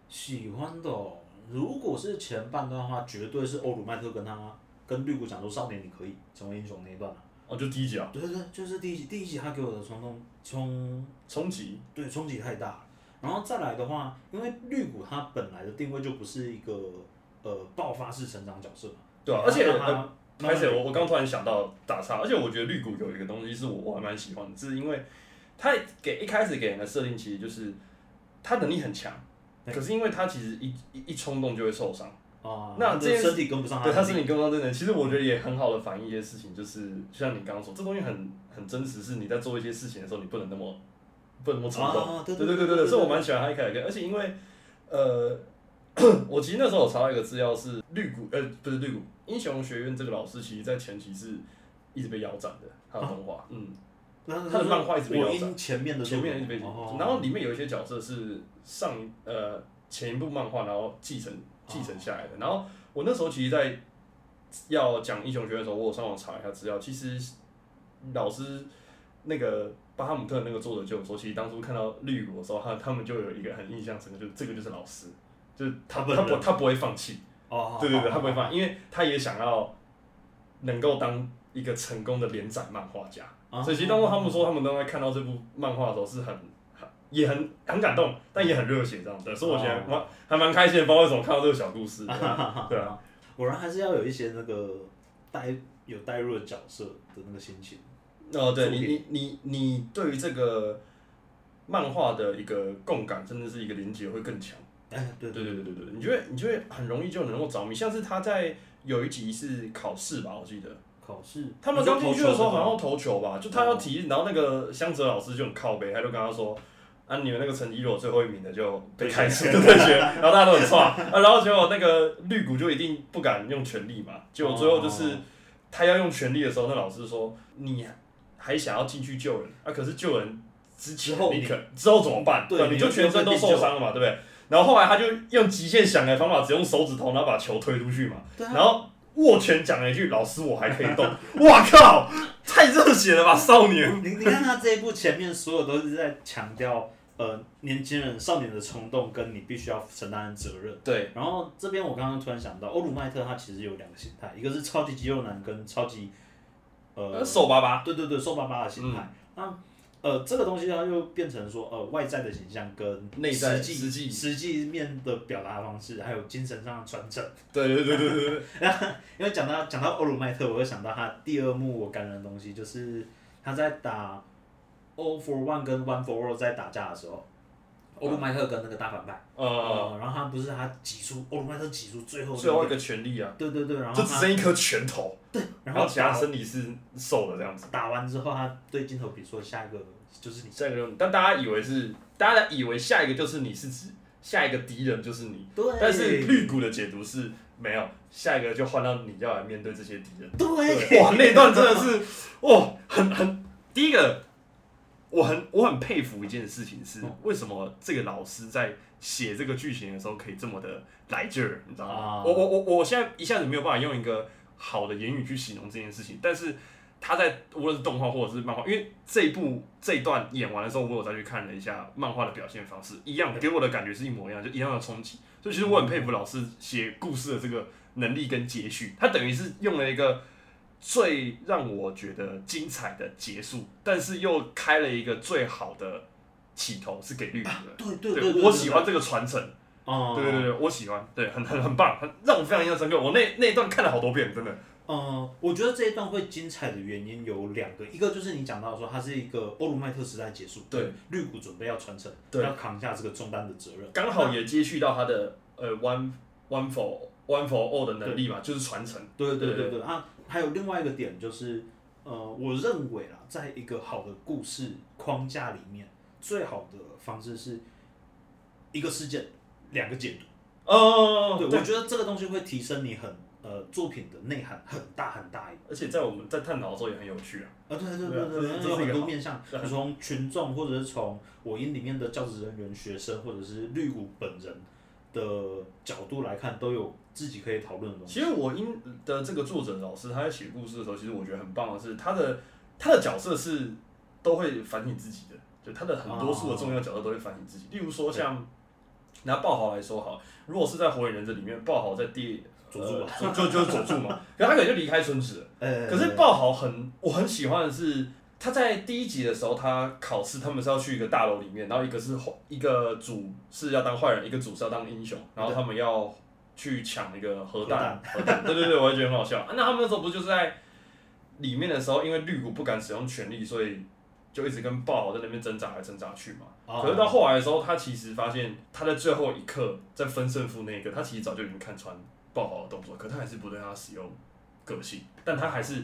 Speaker 2: 喜欢的、哦，如果是前半段的话，绝对是欧鲁麦特跟他跟绿谷讲说：“少年，你可以成为英雄”那一段啊。
Speaker 1: 哦，就第一集啊，
Speaker 2: 对对对，就是第一集，第一集他给我的冲动冲
Speaker 1: 冲击，
Speaker 2: 对冲击太大了。然后再来的话，因为绿谷他本来的定位就不是一个呃爆发式成长角色嘛，
Speaker 1: 对啊，而且
Speaker 2: 要让
Speaker 1: 呃，
Speaker 2: 他
Speaker 1: 而且我我刚突然想到打岔，而且我觉得绿谷有一个东西是我我还蛮喜欢的，是因为他给一开始给人的设定其实就是他能力很强，
Speaker 2: 对
Speaker 1: 可是因为他其实一一一冲动就会受伤。
Speaker 2: 啊，
Speaker 1: 那这
Speaker 2: 身体跟不上他
Speaker 1: 对，他是你刚刚真的，其实我觉得也很好的反映一些事情，就是就像你刚刚说，这东西很很真实，是你在做一些事情的时候，你不能那么不能那么冲动。
Speaker 2: 啊，对
Speaker 1: 对对对对对，所以我蛮喜欢他一开始跟，而且因为呃，我其实那时候有查到一个资料是绿谷呃不是绿谷英雄学院这个老师，其实在前期是一直被腰斩的，他的动画，嗯，
Speaker 2: 那
Speaker 1: 他的漫画一直被
Speaker 2: 我
Speaker 1: 腰斩。
Speaker 2: 因前面的
Speaker 1: 前面一直被，
Speaker 2: 哦
Speaker 1: 然后里面有一些角色是上一呃前一部漫画然后继承继承下来的，然后我那时候其实，在要讲英雄学院的时候，我有上网查一下资料，其实老师那个巴哈姆特那个作者就有说，其实当初看到绿谷的时候，他他们就有一个很印象深刻，就是这个就是老师，就是他
Speaker 2: 他本人
Speaker 1: 他不他不会放弃，
Speaker 2: 哦，
Speaker 1: 对对对，他不会放弃，因为他也想要能够当一个成功的连载漫画家。
Speaker 2: 好
Speaker 1: 所以其实当初他们说他们都在看到这部漫画的时候是很很也很很感动，但也很热血这样子，所以我觉得
Speaker 2: 哦
Speaker 1: 蛮还蛮开心的，不知道为什么看到这个小故事。对啊，
Speaker 2: 果然还是要有一些那个带有带入的角色的那个心情。
Speaker 1: 哦，对你你你你对于这个漫画的一个共感，真的是一个连接会更强。
Speaker 2: 哎，对
Speaker 1: 对对。对对对，你就会你就会很容易就能够着迷，像是他在有一集是考试吧，我记得
Speaker 2: 考试，
Speaker 1: 他们刚进去的时候好像要投球吧，就他要提，然后那个香泽老师就很靠背，他就跟他说。啊！你们那个成绩如果最后一名的就被开除退学，然后大家都很差啊，然后结果那个绿谷就一定不敢用全力嘛，结果最后就是
Speaker 2: 哦
Speaker 1: 他要用全力的时候，那老师说你还想要进去救人啊？可是救人之前
Speaker 2: 你
Speaker 1: 你可之后怎么办？
Speaker 2: 对
Speaker 1: 你就全身都受伤了嘛，对不对？然后后来他就用极限想的方法，只用手指头，然后把球推出去嘛，然后握拳讲了一句：“老师，我还可以动。” 哇靠！太热血了吧，少年！
Speaker 2: 你你看他这一部前面所有都是在强调呃年轻人少年的冲动跟你必须要承担的责任。
Speaker 1: 对，
Speaker 2: 然后这边我刚刚突然想到，欧鲁麦特他其实有两个形态，一个是超级肌肉男跟超级呃
Speaker 1: 呃，瘦巴巴，
Speaker 2: 对对对瘦巴巴的形态。那呃这个东西它就变成说呃外在的形象跟
Speaker 1: 内在
Speaker 2: 实际。
Speaker 1: 实际
Speaker 2: 面的表达方式，还有精神上的传承。
Speaker 1: 对对对对对。对，
Speaker 2: 因为讲到讲到欧鲁麦特，我会想到他第二幕我感人的东西，就是他在打 All for One 跟 One for All 在打架的时候，欧鲁麦特跟那个大反派，
Speaker 1: 呃，
Speaker 2: 呃，然后他不是他挤出欧鲁麦特挤出最后，
Speaker 1: 最后一个权力啊，
Speaker 2: 对对对，然后
Speaker 1: 就只剩一颗拳头，
Speaker 2: 对
Speaker 1: 然后其他身体是瘦的这样子。
Speaker 2: 打完之后，他对镜头比说下一个就是你，
Speaker 1: 下一个任务，但大家以为是，大家以为下一个就是你是指下一个敌人就是你，
Speaker 2: 对，
Speaker 1: 但是绿谷的解读是没有，下一个就换到你要来面对这些敌人。
Speaker 2: 对，
Speaker 1: 对，哇，那段真的是，哇，很很，第一个，我很我很佩服一件事情是，
Speaker 2: 嗯
Speaker 1: 为什么这个老师在写这个剧情的时候可以这么的来劲儿，你知道吗？
Speaker 2: 啊
Speaker 1: 我我我我现在一下子没有办法用一个好的言语去形容这件事情，但是他在无论是动画或者是漫画，因为这一部这一段演完的时候，我有再去看了一下漫画的表现方式，一样的给我的感觉是一模一样，就一样的冲击。所以其实我很佩服老师写故事的这个能力跟接续，他等于是用了一个最让我觉得精彩的结束，但是又开了一个最好的起头，是给绿谷的。
Speaker 2: 对对对，
Speaker 1: 我喜欢这个传承，
Speaker 2: 哦，
Speaker 1: 对对对对，我喜欢，对，很很很棒，很让我非常印象深刻。我那那一段看了好多遍，真的。
Speaker 2: 嗯，我觉得这一段会精彩的原因有两个，一个就是你讲到说，它是一个欧鲁麦特时代结束，
Speaker 1: 对，
Speaker 2: 绿谷准备要传承，
Speaker 1: 对。
Speaker 2: 要扛下这个重担的责任，
Speaker 1: 刚好也接续到他的呃 one one for one for all 的能力嘛，就是传承。
Speaker 2: 对对
Speaker 1: 对
Speaker 2: 对对。啊，还有另外一个点就是，呃，我认为啦，在一个好的故事框架里面，最好的方式是一个事件两个解读。
Speaker 1: 哦
Speaker 2: 对，我觉得这个东西会提升你很呃作品的内涵很大很大一
Speaker 1: 而且在我们在探讨的时候也很有趣啊。
Speaker 2: 啊，对对
Speaker 1: 对啊
Speaker 2: 对对，有很多面向，从群众或者是从我音里面的教职人员、学生，或者是绿谷本人的角度来看，都有自己可以讨论的东西。
Speaker 1: 其实我音的这个作者老师他在写故事的时候，其实我觉得很棒的是他的他的角色是都会反省自己的，就他的很多数的重要角色都会反省自己。例如说像拿爆豪来说好，如果是在火影忍者里面，爆豪在第
Speaker 2: 佐助啊
Speaker 1: 呃就就就是佐助嘛，可是他可能就离开村子了。
Speaker 2: 呃
Speaker 1: 可是爆豪很我很喜欢的是。他在第一集的时候，他考试，他们是要去一个大楼里面，然后一个是坏一个组是要当坏人，一个组是要当英雄，然后他们要去抢一个核弹，核弹，对对对，我也觉得很好笑。啊那他们那时候不就是在里面的时候，因为绿谷不敢使用权力，所以就一直跟爆豪在那边挣扎来挣扎去嘛。
Speaker 2: 哦
Speaker 1: 可是到后来的时候，他其实发现他在最后一刻在分胜负那一个，他其实早就已经看穿爆豪的动作，可他还是不对他使用个性，但他还是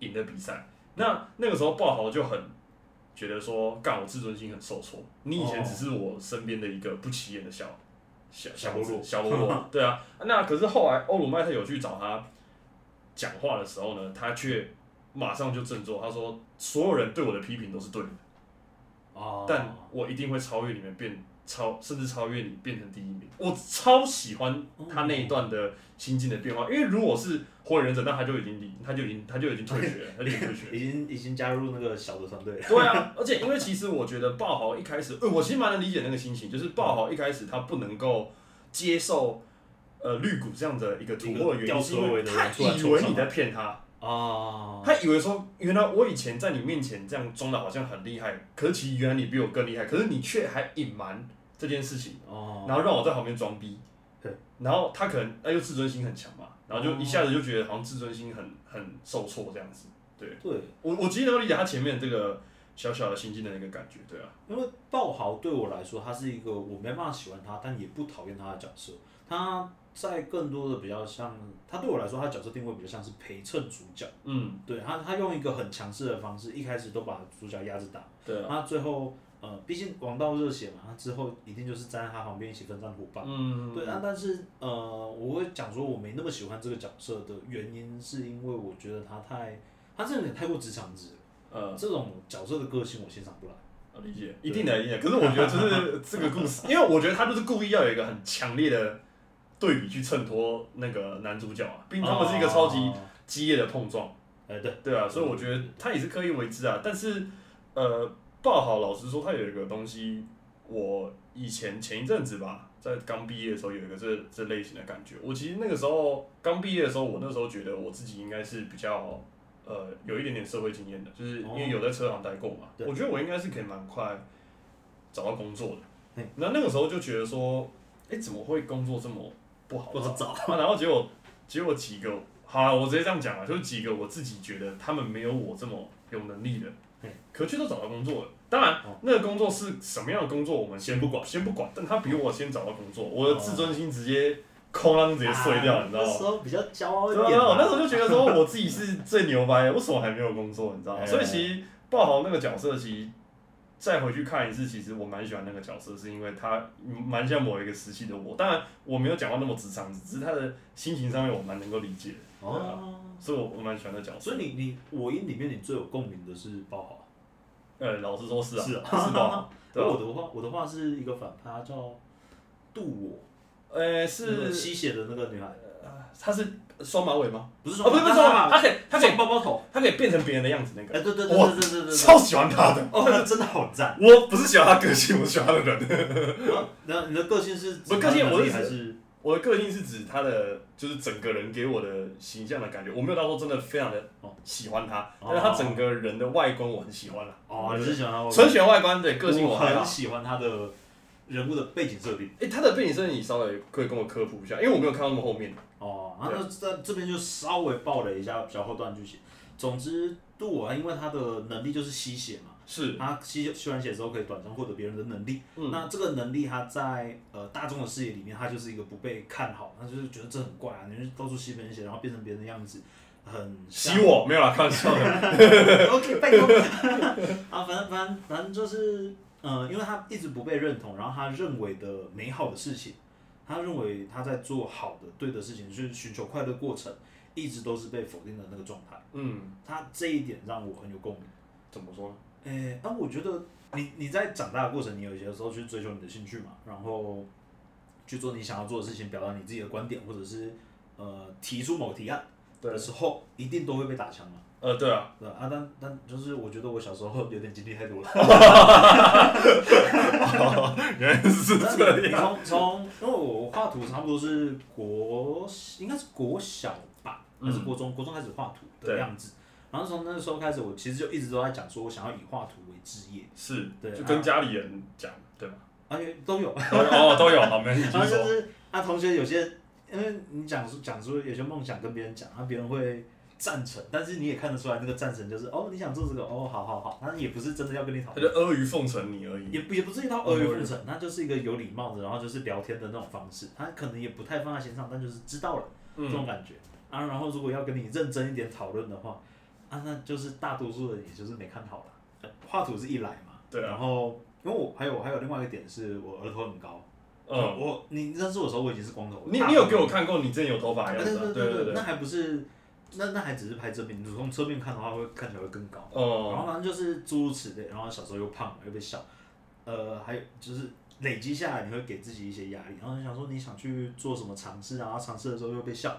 Speaker 1: 赢了比赛。那那个时候爆豪就很觉得说，干我自尊心很受挫，你以前只是我身边的一个不起眼的小小
Speaker 2: 小喽啰
Speaker 1: 小喽啰，对啊。那可是后来欧鲁麦特有去找他讲话的时候呢，他却马上就振作，他说所有人对我的批评都是对的。
Speaker 2: 哦，
Speaker 1: 但我一定会超越你们变超，甚至超越你变成第一名。我超喜欢他那一段的心境的变化，因为如果是火影忍者，那他就已经离，他就已经他就已经退学了，他就已经退学了。
Speaker 2: 已经已经加入那个小的团队。
Speaker 1: 对啊，而且因为其实我觉得爆豪一开始，呃，我其实蛮能理解那个心情，就是爆豪一开始他不能够接受呃绿谷这样的一个突破的原因，是因为他以为你在骗他。
Speaker 2: 哦，
Speaker 1: 他以为说，原来我以前在你面前这样装的好像很厉害，可是其实原来你比我更厉害，可是你却还隐瞒这件事情，
Speaker 2: 哦，
Speaker 1: 然后让我在旁边装逼。
Speaker 2: 对，
Speaker 1: 然后他可能哎又自尊心很强嘛，然后就一下子就觉得好像自尊心很很受挫这样子。对，
Speaker 2: 对
Speaker 1: 我我其实能够理解他前面这个小小的心境的那个感觉，对啊。
Speaker 2: 因为爆豪对我来说，他是一个我没办法喜欢他，但也不讨厌他的角色。他在更多的比较像，他对我来说，他角色定位比较像是陪衬主角。
Speaker 1: 嗯，
Speaker 2: 对他，他用一个很强势的方式，一开始都把主角压着打，
Speaker 1: 对啊。
Speaker 2: 他最后呃，毕竟王道热血嘛，他之后一定就是站在他旁边一起奋战伙伴。
Speaker 1: 嗯，
Speaker 2: 对啊，但是呃，我会讲说我没那么喜欢这个角色的原因，是因为我觉得他太，他这有点太过直肠子。
Speaker 1: 呃，
Speaker 2: 这种角色的个性我欣赏不来。
Speaker 1: 理解，一定的，一定的。可是我觉得就是 这个故事，因为我觉得他就是故意要有一个很强烈的对比去衬托那个男主角啊，毕竟他们是一个超级
Speaker 2: 哦
Speaker 1: 激烈的碰撞。
Speaker 2: 哎、对，
Speaker 1: 对啊，所以我觉得他也是刻意为之啊。但是，呃，爆好老实说，他有一个东西，我以前前一阵子吧，在刚毕业的时候有一个这这类型的感觉。我其实那个时候刚毕业的时候，我那时候觉得我自己应该是比较呃有一点点社会经验的，就是因为有在车行待过嘛，
Speaker 2: 对。
Speaker 1: 我觉得我应该是可以蛮快找到工作的。那那个时候就觉得说，哎、怎么会工作这么不好
Speaker 2: 找？
Speaker 1: 啊，然后结果结果几个，好啊，我直接这样讲啊，就是几个我自己觉得他们没有我这么有能力的
Speaker 2: 嘿，
Speaker 1: 可却都找到工作了。当然
Speaker 2: 哦，
Speaker 1: 那个工作是什么样的工作，我们先不管，先不管。但他比我先找到工作，我的自尊心直接哐啷直接碎掉，你知道吗？
Speaker 2: 啊那时候比较骄傲一点嘛。
Speaker 1: 对啊，我那时候就觉得说我自己是最牛掰的，为什么还没有工作？你知道吗？
Speaker 2: 哎
Speaker 1: 所以其实爆豪那个角色，其实再回去看一次，其实我蛮喜欢那个角色，是因为他蛮像某一个时期的我。当然我没有讲话那么直肠子，只是他的心情上面我蛮能够理解的，
Speaker 2: 哦，
Speaker 1: 所以我我蛮喜欢的角色。
Speaker 2: 所以你你我音里面你最有共鸣的是包豪。
Speaker 1: 呃，老实说是啊，
Speaker 2: 是啊
Speaker 1: 是爆豪。对啊
Speaker 2: 我的话我的话是一个反派，她叫杜我，
Speaker 1: 呃，
Speaker 2: 那个
Speaker 1: 是
Speaker 2: 吸血的那个女孩，
Speaker 1: 她是双马尾吗？
Speaker 2: 不是
Speaker 1: 哦，不是不是双马，他可以她可以
Speaker 2: 包包头。
Speaker 1: 她可以变成别人的样子那个。
Speaker 2: 哎，对对对
Speaker 1: 哇
Speaker 2: 对对对。
Speaker 1: 超喜欢她的。
Speaker 2: 哦，那真的好赞。
Speaker 1: 我不是喜欢她个性，我是喜欢她的人。
Speaker 2: 然后你的个性是
Speaker 1: 我个性我是
Speaker 2: 还是
Speaker 1: 我的个性是指他的，就是整个人给我的形象的感觉，我没有到说真的非常的喜欢他，
Speaker 2: 哦
Speaker 1: 但是他整个人的外观我很喜欢了。
Speaker 2: 哦，你是喜欢他
Speaker 1: 纯喜欢外观，对个性我还好
Speaker 2: 很。喜欢他的人物的背景设定。
Speaker 1: 哎、他的背景设定你稍微可以跟我科普一下，因为我没有看到那么后面。
Speaker 2: 哦，然后这这边就稍微爆了一下比较后段剧情。总之，杜我因为他的能力就是吸血嘛，
Speaker 1: 是，
Speaker 2: 他吸吸完血之后可以短暂获得别人的能力。
Speaker 1: 嗯
Speaker 2: 那这个能力他在呃大众的视野里面，他就是一个不被看好，他就是觉得这很怪啊，你是到处吸别人血，然后变成别人的样子，很
Speaker 1: 吸我没有啦，开玩笑的。
Speaker 2: OK，拜托。啊，反正反正反正就是，呃，因为他一直不被认同，然后他认为的美好的事情，他认为他在做好的对的事情，就是寻求快乐过程，一直都是被否定的那个状态。
Speaker 1: 嗯，
Speaker 2: 他这一点让我很有共鸣。
Speaker 1: 怎么说呢？
Speaker 2: 诶、那、我觉得你你在长大的过程，你有些时候去追求你的兴趣嘛，然后去做你想要做的事情，表达你自己的观点，或者是呃提出某个提案
Speaker 1: 对
Speaker 2: 的，时候，一定都会被打枪嘛。
Speaker 1: 呃，对啊，
Speaker 2: 对啊，啊但但就是我觉得我小时候有点经历太多了。
Speaker 1: 原来是
Speaker 2: 那
Speaker 1: 这样。
Speaker 2: 从从，因为我画图差不多是国，应该是国小吧，还是国中？国中开始画图的
Speaker 1: 对
Speaker 2: 样子。然后从那个时候开始，我其实就一直都在讲说，我想要以画图为职业，
Speaker 1: 是，
Speaker 2: 对
Speaker 1: 就跟家里人讲，对吧？
Speaker 2: 而且都有。
Speaker 1: 都有哦，都有，好，没问题，继
Speaker 2: 然后。就是啊，同学有些，因为你讲说讲说有些梦想跟别人讲，然后别人会赞成，但是你也看得出来那个赞成就是哦，你想做这个，哦，好好好，那也不是真的要跟你讨论
Speaker 1: 他就。阿谀奉承你而已。
Speaker 2: 也不也不是一套阿谀奉承，他就是一个有礼貌的，然后就是聊天的那种方式，他可能也不太放在心上，但就是知道了这种
Speaker 1: 嗯，
Speaker 2: 感觉啊。然后如果要跟你认真一点讨论的话，啊，那就是大多数人也就是没看好了。呃画图是一来嘛，
Speaker 1: 对啊。
Speaker 2: 然后因为我还有还有另外一个点是我额头很高，
Speaker 1: 嗯，
Speaker 2: 我你认识我的时候我已经是光头了，
Speaker 1: 你你有给我看过你之前有头发的
Speaker 2: 啊
Speaker 1: 样子啊？
Speaker 2: 对对
Speaker 1: 对对
Speaker 2: 那还不是那那还只是拍正面，你从侧面看的话会看起来会更高。然
Speaker 1: 哦，
Speaker 2: 后反正就是诸如此类，然后小时候又胖又被笑，呃，还有就是累积下来，你会给自己一些压力，然后你想说你想去做什么尝试，然后尝试的时候又被笑，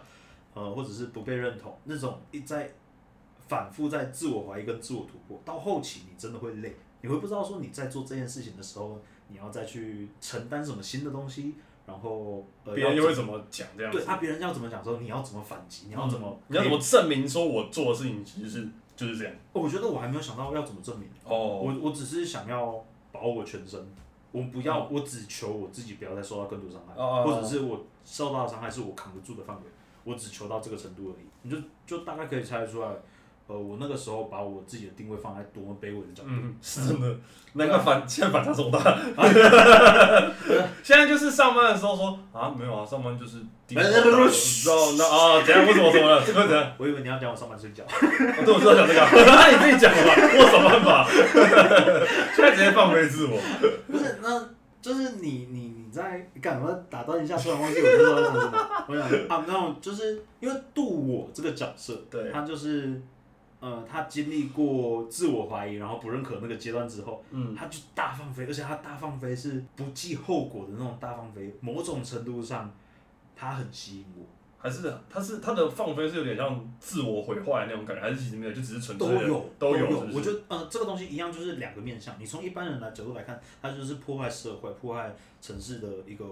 Speaker 2: 呃，或者是不被认同，那种一在反复在自我怀疑跟自我突破，到后期你真的会累，你会不知道说你在做这件事情的时候，你要再去承担什么新的东西，然后呃，
Speaker 1: 别人又会怎么讲这样子？
Speaker 2: 对啊，别人要怎么讲说你要怎么反击，你要怎么，
Speaker 1: 嗯你要怎么证明说我做的事情其实是就是这样？
Speaker 2: 哦我觉得我还没有想到要怎么证明。
Speaker 1: 哦，
Speaker 2: 我我只是想要保我全身，我不要，我只求我自己不要再受到更多伤害，
Speaker 1: 哦
Speaker 2: 或者是我受到的伤害是我扛不住的范围，我只求到这个程度而已。你就就大概可以猜得出来，呃，我那个时候把我自己的定位放在多么卑微的角度。
Speaker 1: 嗯，是真的，那个反 现在反差这么大。现在就是上班的时候说啊，没有啊，上班就是低头
Speaker 2: 哎哎不不
Speaker 1: 知道那啊，怎样？为什么怎么了？怎么怎样？
Speaker 2: 我以为你要讲我上班睡觉，
Speaker 1: 哦对，我知道讲这个，那你自己讲了吧，我有什么办法？现在直接放飞自我。
Speaker 2: 不是，那就是你你你在干嘛？打断一下，突然忘记我那时候在讲什么。我想啊，那种就是因为度我这个角色，
Speaker 1: 对
Speaker 2: 他就是呃，他经历过自我怀疑，然后不认可那个阶段之后，
Speaker 1: 嗯，
Speaker 2: 他就大放飞，而且他大放飞是不计后果的那种大放飞，某种程度上，他很吸引我。
Speaker 1: 还是他是他的放飞是有点像自我毁坏的那种感觉，还是其实没有，就只是纯粹的
Speaker 2: 都有
Speaker 1: 都
Speaker 2: 有，我觉得呃，这个东西一样，就是两个面向。你从一般人的角度来看，他就是破坏社会、破坏城市的一个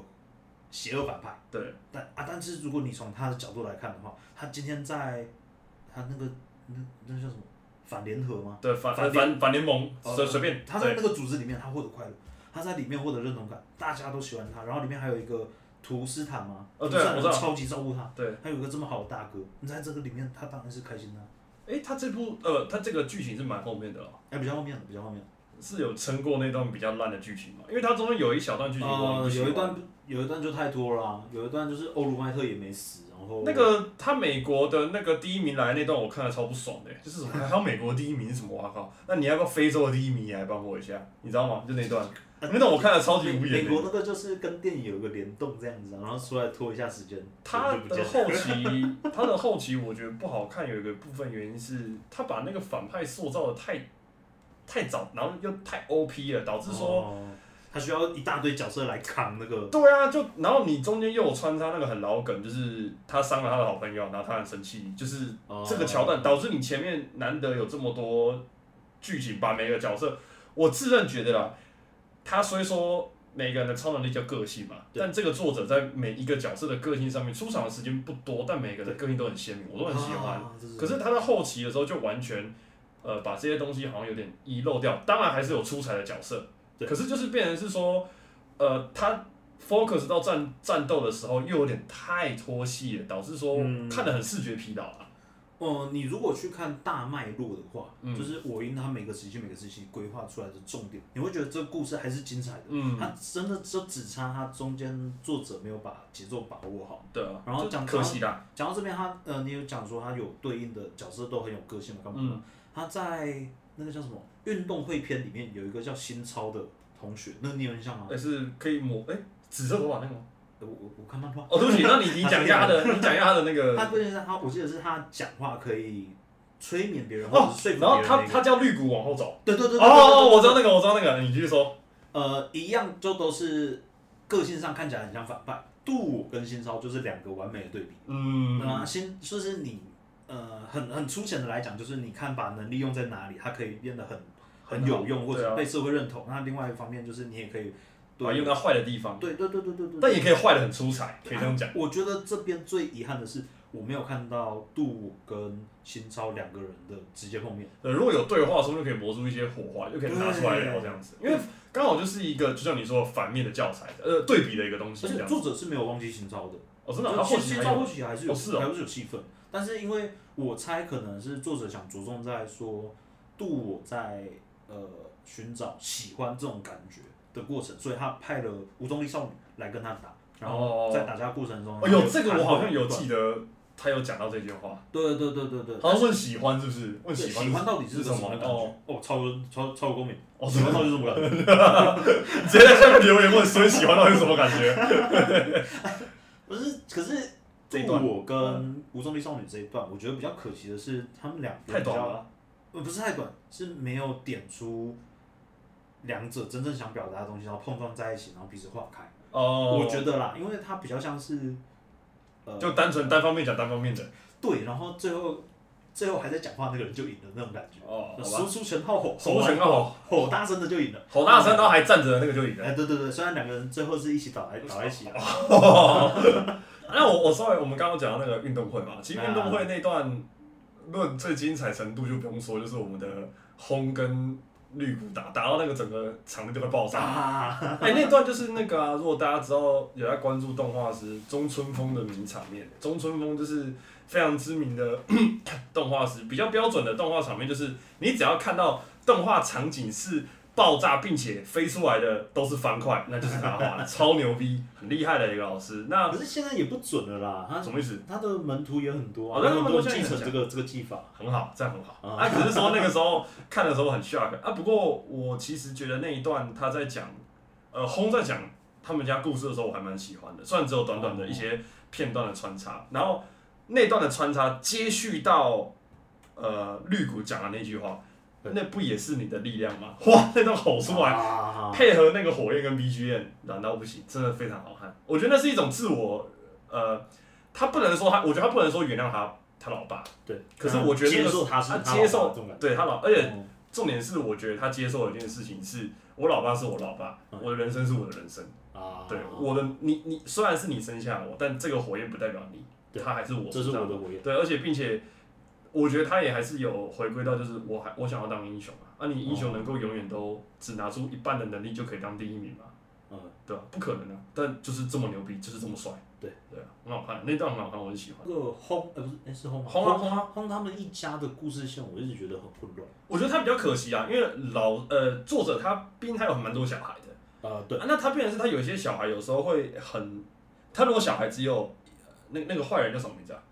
Speaker 2: 邪恶反派。
Speaker 1: 对，
Speaker 2: 但啊，但是如果你从他的角度来看的话，他今天在他那个那那叫什么反联合吗？
Speaker 1: 对反
Speaker 2: 反
Speaker 1: 反反联盟
Speaker 2: 呃
Speaker 1: 随随便
Speaker 2: 他在那个组织里面，他获得快乐，他在里面获得认同感，大家都喜欢他。然后里面还有一个图斯坦嘛，
Speaker 1: 哦
Speaker 2: 图斯坦
Speaker 1: 对我知道
Speaker 2: 超级照顾他，
Speaker 1: 对，
Speaker 2: 他有一个这么好的大哥，你在这个里面，他当然是开心的啊。
Speaker 1: 哎，他这部呃，他这个剧情是蛮后面的哦。
Speaker 2: 哎，比较后面的，比较后面的。
Speaker 1: 是有撑过那段比较烂的剧情嘛？因为他中间有一小段剧情
Speaker 2: 有一段有一段就太多了啊、有一段就是欧鲁麦特也没死，然后
Speaker 1: 那个他美国的那个第一名来那段，我看的超不爽的，就是什么还有美国第一名是什么？我靠！那你要不要非洲的第一名也来帮我一下？你知道吗？就那段，那段我看的超级无
Speaker 2: 美
Speaker 1: 言的。
Speaker 2: 美国那个就是跟电影有一个联动这样子、啊，然后出来拖一下时间，
Speaker 1: 他的后期，他的后期我觉得不好看，有一个部分原因是他把那个反派塑造的太太早，然后又太 OP 了，导致说。
Speaker 2: 哦他需要一大堆角色来扛那个，
Speaker 1: 对啊，就然后你中间又有穿插那个很老梗，就是他伤了他的好朋友，然后他很生气，就是
Speaker 2: 哦
Speaker 1: 这个桥段导致你前面难得有这么多剧情，把每个角色，我自认觉得啦，他虽说每个人的超能力叫个性嘛，但这个作者在每一个角色的个性上面出场的时间不多，但每个人的个性都很鲜明，我都很喜欢。可是他在后期的时候就完全，呃，把这些东西好像有点遗漏掉。当然还是有出彩的角色，
Speaker 2: 对。
Speaker 1: 可是就是变成是说，呃，他 focus 到战战斗的时候又有点太拖戏了，导致说
Speaker 2: 嗯。
Speaker 1: 看得很视觉疲劳啊。
Speaker 2: 哦、你如果去看大脉络的话，
Speaker 1: 嗯。
Speaker 2: 就是我因他每个时期每个时期规划出来的重点，你会觉得这个故事还是精彩的。
Speaker 1: 嗯，
Speaker 2: 他真的就只差他中间作者没有把节奏把握好。
Speaker 1: 对啊，
Speaker 2: 然后讲
Speaker 1: 可惜啦，
Speaker 2: 讲到这边，他呃，你有讲说他有对应的角色都很有个性嘛，干嘛他在那个叫什么运动会篇里面有一个叫新超的同学，那你有印象吗？
Speaker 1: 但是可以抹哎紫色头发那个吗？
Speaker 2: 呃我我我看漫画，
Speaker 1: 哦，对不起，那你 你讲一下他的，你讲一下他的那个
Speaker 2: 他关键是他，我记得是他讲话可以催眠别人或者
Speaker 1: 哦
Speaker 2: 是说，服别
Speaker 1: 然后他
Speaker 2: 人的那个
Speaker 1: 他叫绿谷往后走。
Speaker 2: 对对对对对
Speaker 1: 哦，
Speaker 2: 对
Speaker 1: 我知道那个，我知道那个，你继续说。
Speaker 2: 呃，一样就都是个性上看起来很像反派。杜我跟新超就是两个完美的对比。
Speaker 1: 嗯，
Speaker 2: 那新就是你呃很很粗浅的来讲，就是你看把能力用在哪里，它可以变得很很有用，或者被社会认同。那另外一方面就是你也可以
Speaker 1: 把用到坏的地方，
Speaker 2: 对对对对对对，
Speaker 1: 但也可以坏的很出彩，可以这样讲。
Speaker 2: 我觉得这边最遗憾的是，我没有看到杜我跟新超两个人的直接碰面。
Speaker 1: 呃，如果有对话，说不定可以磨出一些火花，就可以拿出来聊这样子。因为刚好就是一个，就像你说反面的教材，呃，对比的一个东西
Speaker 2: 而且。作者是没有忘记新超的，
Speaker 1: 哦，真的啊，他后
Speaker 2: 新超或许还是有，
Speaker 1: 哦是哦
Speaker 2: 还是有戏份。但是因为我猜可能是作者想着重在说杜我在呃寻找喜欢这种感觉的过程，所以他派了无重力少女来跟他打，然后在打架过程中，
Speaker 1: 哦，有这个我好像有
Speaker 2: 记。
Speaker 1: 得，他有讲到这句话，
Speaker 2: 对对对对对，
Speaker 1: 好像问喜欢是不是？问喜欢
Speaker 2: 喜欢到底是
Speaker 1: 是什么？
Speaker 2: 感觉？
Speaker 1: 哦，
Speaker 2: 哦，超超超有共鸣，
Speaker 1: 哦，
Speaker 2: 喜欢到底是什么感觉？
Speaker 1: 直接在下面留言问，所以喜欢到底是什么感觉？
Speaker 2: 不是，可是
Speaker 1: 这一段
Speaker 2: 我跟无重力少女这一段，我觉得比较可惜的是，他们两个
Speaker 1: 太短了。
Speaker 2: 呃，不是太短，是没有点出两者真正想表达的东西，然后碰撞在一起，然后彼此化开。
Speaker 1: 哦，
Speaker 2: 我觉得啦，因为它比较像是，呃，
Speaker 1: 就单纯单方面讲单方面的。
Speaker 2: 对，然后最后最后还在讲话那个人就赢了那种感觉。
Speaker 1: 哦，好
Speaker 2: 输。出全靠吼，
Speaker 1: 输出全靠吼，
Speaker 2: 吼大声的就赢了。
Speaker 1: 吼大声，然后还站着的那个就赢了。
Speaker 2: 哎，对对对，虽然两个人最后是一起倒在倒在一起的，
Speaker 1: 那我我稍微我们刚刚讲到那个运动会嘛，其实运动会那段论最精彩程度就不用说，就是我们的轰跟绿谷打打到那个整个场面就会爆炸。
Speaker 2: 啊，
Speaker 1: 哎、那段就是那个啊，如果大家知道有在关注动画师中村风的名场面，中村风就是非常知名的 动画师，比较标准的动画场面就是你只要看到动画场景是爆炸并且飞出来的都是方块，那就是他画的，超牛逼，很厉害的一个老师。那
Speaker 2: 可是现在也不准了啦，他
Speaker 1: 什么意思？
Speaker 2: 他的门徒也很多啊，
Speaker 1: 哦那
Speaker 2: 很多人
Speaker 1: 门徒现在也很
Speaker 2: 继承这个这个技法。
Speaker 1: 很好，这样很好。
Speaker 2: 啊
Speaker 1: 啊，只是说那个时候 看的时候很 shock 啊。不过我其实觉得那一段他在讲，呃，轰在讲他们家故事的时候，我还蛮喜欢的。虽然只有短短的一些片段的穿插，然后那段的穿插接续到呃绿谷讲的那句话，
Speaker 2: 对
Speaker 1: 那不也是你的力量吗？哇，那种吼出来。
Speaker 2: 啊，
Speaker 1: 配合那个火焰跟 BGM，燃到不行，真的非常好看。我觉得那是一种自我，呃，他不能说他，我觉得他不能说原谅他他老爸，
Speaker 2: 对，
Speaker 1: 可是我觉得那个
Speaker 2: 接受他是
Speaker 1: 他
Speaker 2: 他
Speaker 1: 接受对他老，而且
Speaker 2: 嗯。
Speaker 1: 重点是我觉得他接受的一件事情是，我老爸是我老爸，
Speaker 2: 嗯。
Speaker 1: 我的人生是我的人生，
Speaker 2: 啊，
Speaker 1: 对我的你你虽然是你生下我，但这个火焰不代表你，他还是我，
Speaker 2: 这是我的火焰，
Speaker 1: 对，而且并且，我觉得他也还是有回归到，就是我还我想要当英雄啊，那、你英雄能够永远都只拿出一半的能力就可以当第一名吗？
Speaker 2: 嗯，
Speaker 1: 对吧、不可能啊！但就是这么牛逼，就是这么帅。
Speaker 2: 对
Speaker 1: 对啊，很好看，那段很好看，我很喜欢。
Speaker 2: 那个轰，呃，不是，哎，是轰吗，
Speaker 1: 轰啊轰啊
Speaker 2: 轰他们一家的故事线，我一直觉得很混乱。
Speaker 1: 我觉得他比较可惜啊，因为老呃作者他毕竟他有蛮多小孩的，
Speaker 2: 呃，对，
Speaker 1: 啊、那他变成是他有一些小孩有时候会很，他如果小孩只有呃那那个坏人叫什么名字啊？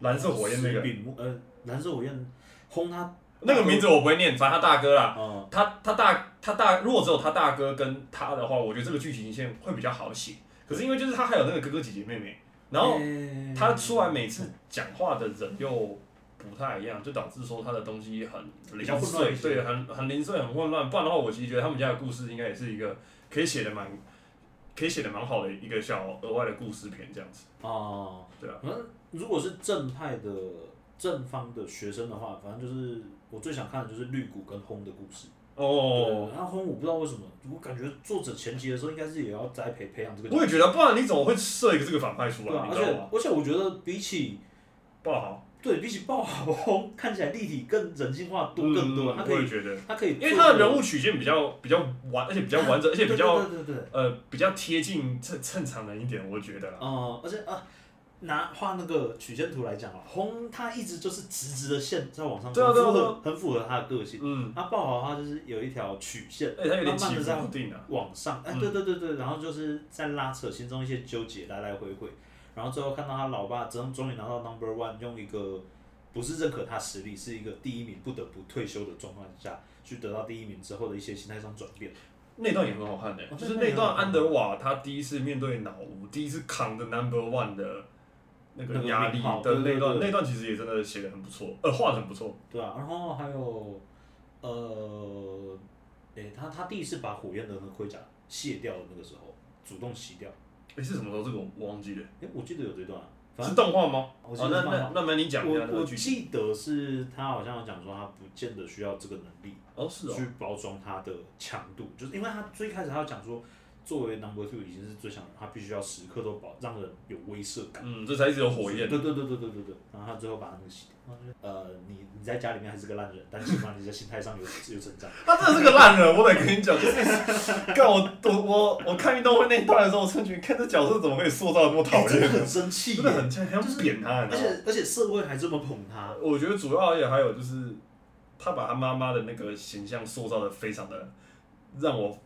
Speaker 1: 蓝色火焰那个
Speaker 2: 呃，蓝色火焰轰他，
Speaker 1: 那个名字我不会念，反正他大哥啦。
Speaker 2: 嗯，
Speaker 1: 他他大他大，如果只有他大哥跟他的话，我觉得这个剧情线会比较好写。可是因为就是他还有那个哥哥姐姐妹妹，然后他出来每次讲话的人又不太一样，就导致说他的东西很零碎，对，很很零碎，很混乱。不然的话，我其实觉得他们家的故事应该也是一个可以写的蛮，可以写的蛮好的一个小额外的故事片这样子。
Speaker 2: 哦，
Speaker 1: 对啊，
Speaker 2: 反正如果是正派的正方的学生的话，反正就是我最想看的就是绿谷跟轰的故事。
Speaker 1: 哦，
Speaker 2: 对，然后轰我不知道为什么，我感觉作者前期的时候应该是也要栽培培养这个。
Speaker 1: 我也觉得，不然你怎么会设一个这个反派出来？
Speaker 2: 对啊，而且？而且我觉得比起
Speaker 1: 爆豪，
Speaker 2: 对比起爆豪轰，看起来立体更人性化多更多，
Speaker 1: 嗯
Speaker 2: 他可以
Speaker 1: 我也觉得，
Speaker 2: 他可以
Speaker 1: 因为他的人物曲线比较比较完，而且比较完整，而且比较
Speaker 2: 对对对对对，
Speaker 1: 呃比较贴近正正常人一点，我觉得啦。
Speaker 2: 嗯，而且啊。拿画那个曲线图来讲啊，红他一直就是直直的线在往上走，
Speaker 1: 对啊对啊
Speaker 2: 很符合他的个性。
Speaker 1: 嗯，
Speaker 2: 他爆豪他就是有一条曲线
Speaker 1: 而且他有点
Speaker 2: 慢慢地在
Speaker 1: 不定啊。
Speaker 2: 往上，哎、
Speaker 1: 嗯
Speaker 2: 对对对对，然后就是在拉扯心中一些纠结，来来回回，然后最后看到他老爸终终于拿到 number one，用一个不是认可他实力，是一个第一名不得不退休的状况下去得到第一名之后的一些心态上转变。
Speaker 1: 那段也很好看的、
Speaker 2: 哦
Speaker 1: 就是
Speaker 2: 那段
Speaker 1: 安德瓦他第一次面对脑无，第一次扛着 number one 的那
Speaker 2: 那个
Speaker 1: 个压力的那段，那段其实也真的写的很不错，呃，画的很不错。
Speaker 2: 对啊，然后还有呃，诶、他他第一次把火焰的那个盔甲卸掉的那个时候，主动洗掉，
Speaker 1: 哎、是什么时候？这个我我忘记了，
Speaker 2: 诶、我记得有这段、啊，
Speaker 1: 是动画吗？
Speaker 2: 我记
Speaker 1: 哦，那那那么你讲一下
Speaker 2: 我。记得是他好像有讲说他不见得需要这个能力。
Speaker 1: 哦，是哦。
Speaker 2: 去包装他的强度，就是因为他最开始他要讲说，作为 number two 已经是最强的，他必须要时刻都保让人有威慑感。
Speaker 1: 嗯，这才一直有火焰。
Speaker 2: 对对对对对对对，然后他最后把那个洗掉。呃，你你在家里面还是个烂人，但起码你在心态上有有成长。
Speaker 1: 他真的是个烂人，我得跟你讲，就是干我我我我看运动会那一段的时候，我真的觉得看这角色怎么可以塑造得那么讨厌，
Speaker 2: 真的很生气，
Speaker 1: 真的很很想扁他，你
Speaker 2: 而？且而且社会还这么捧他。
Speaker 1: 我觉得主要也还有就是，他把他妈妈的那个形象塑造的非常的让我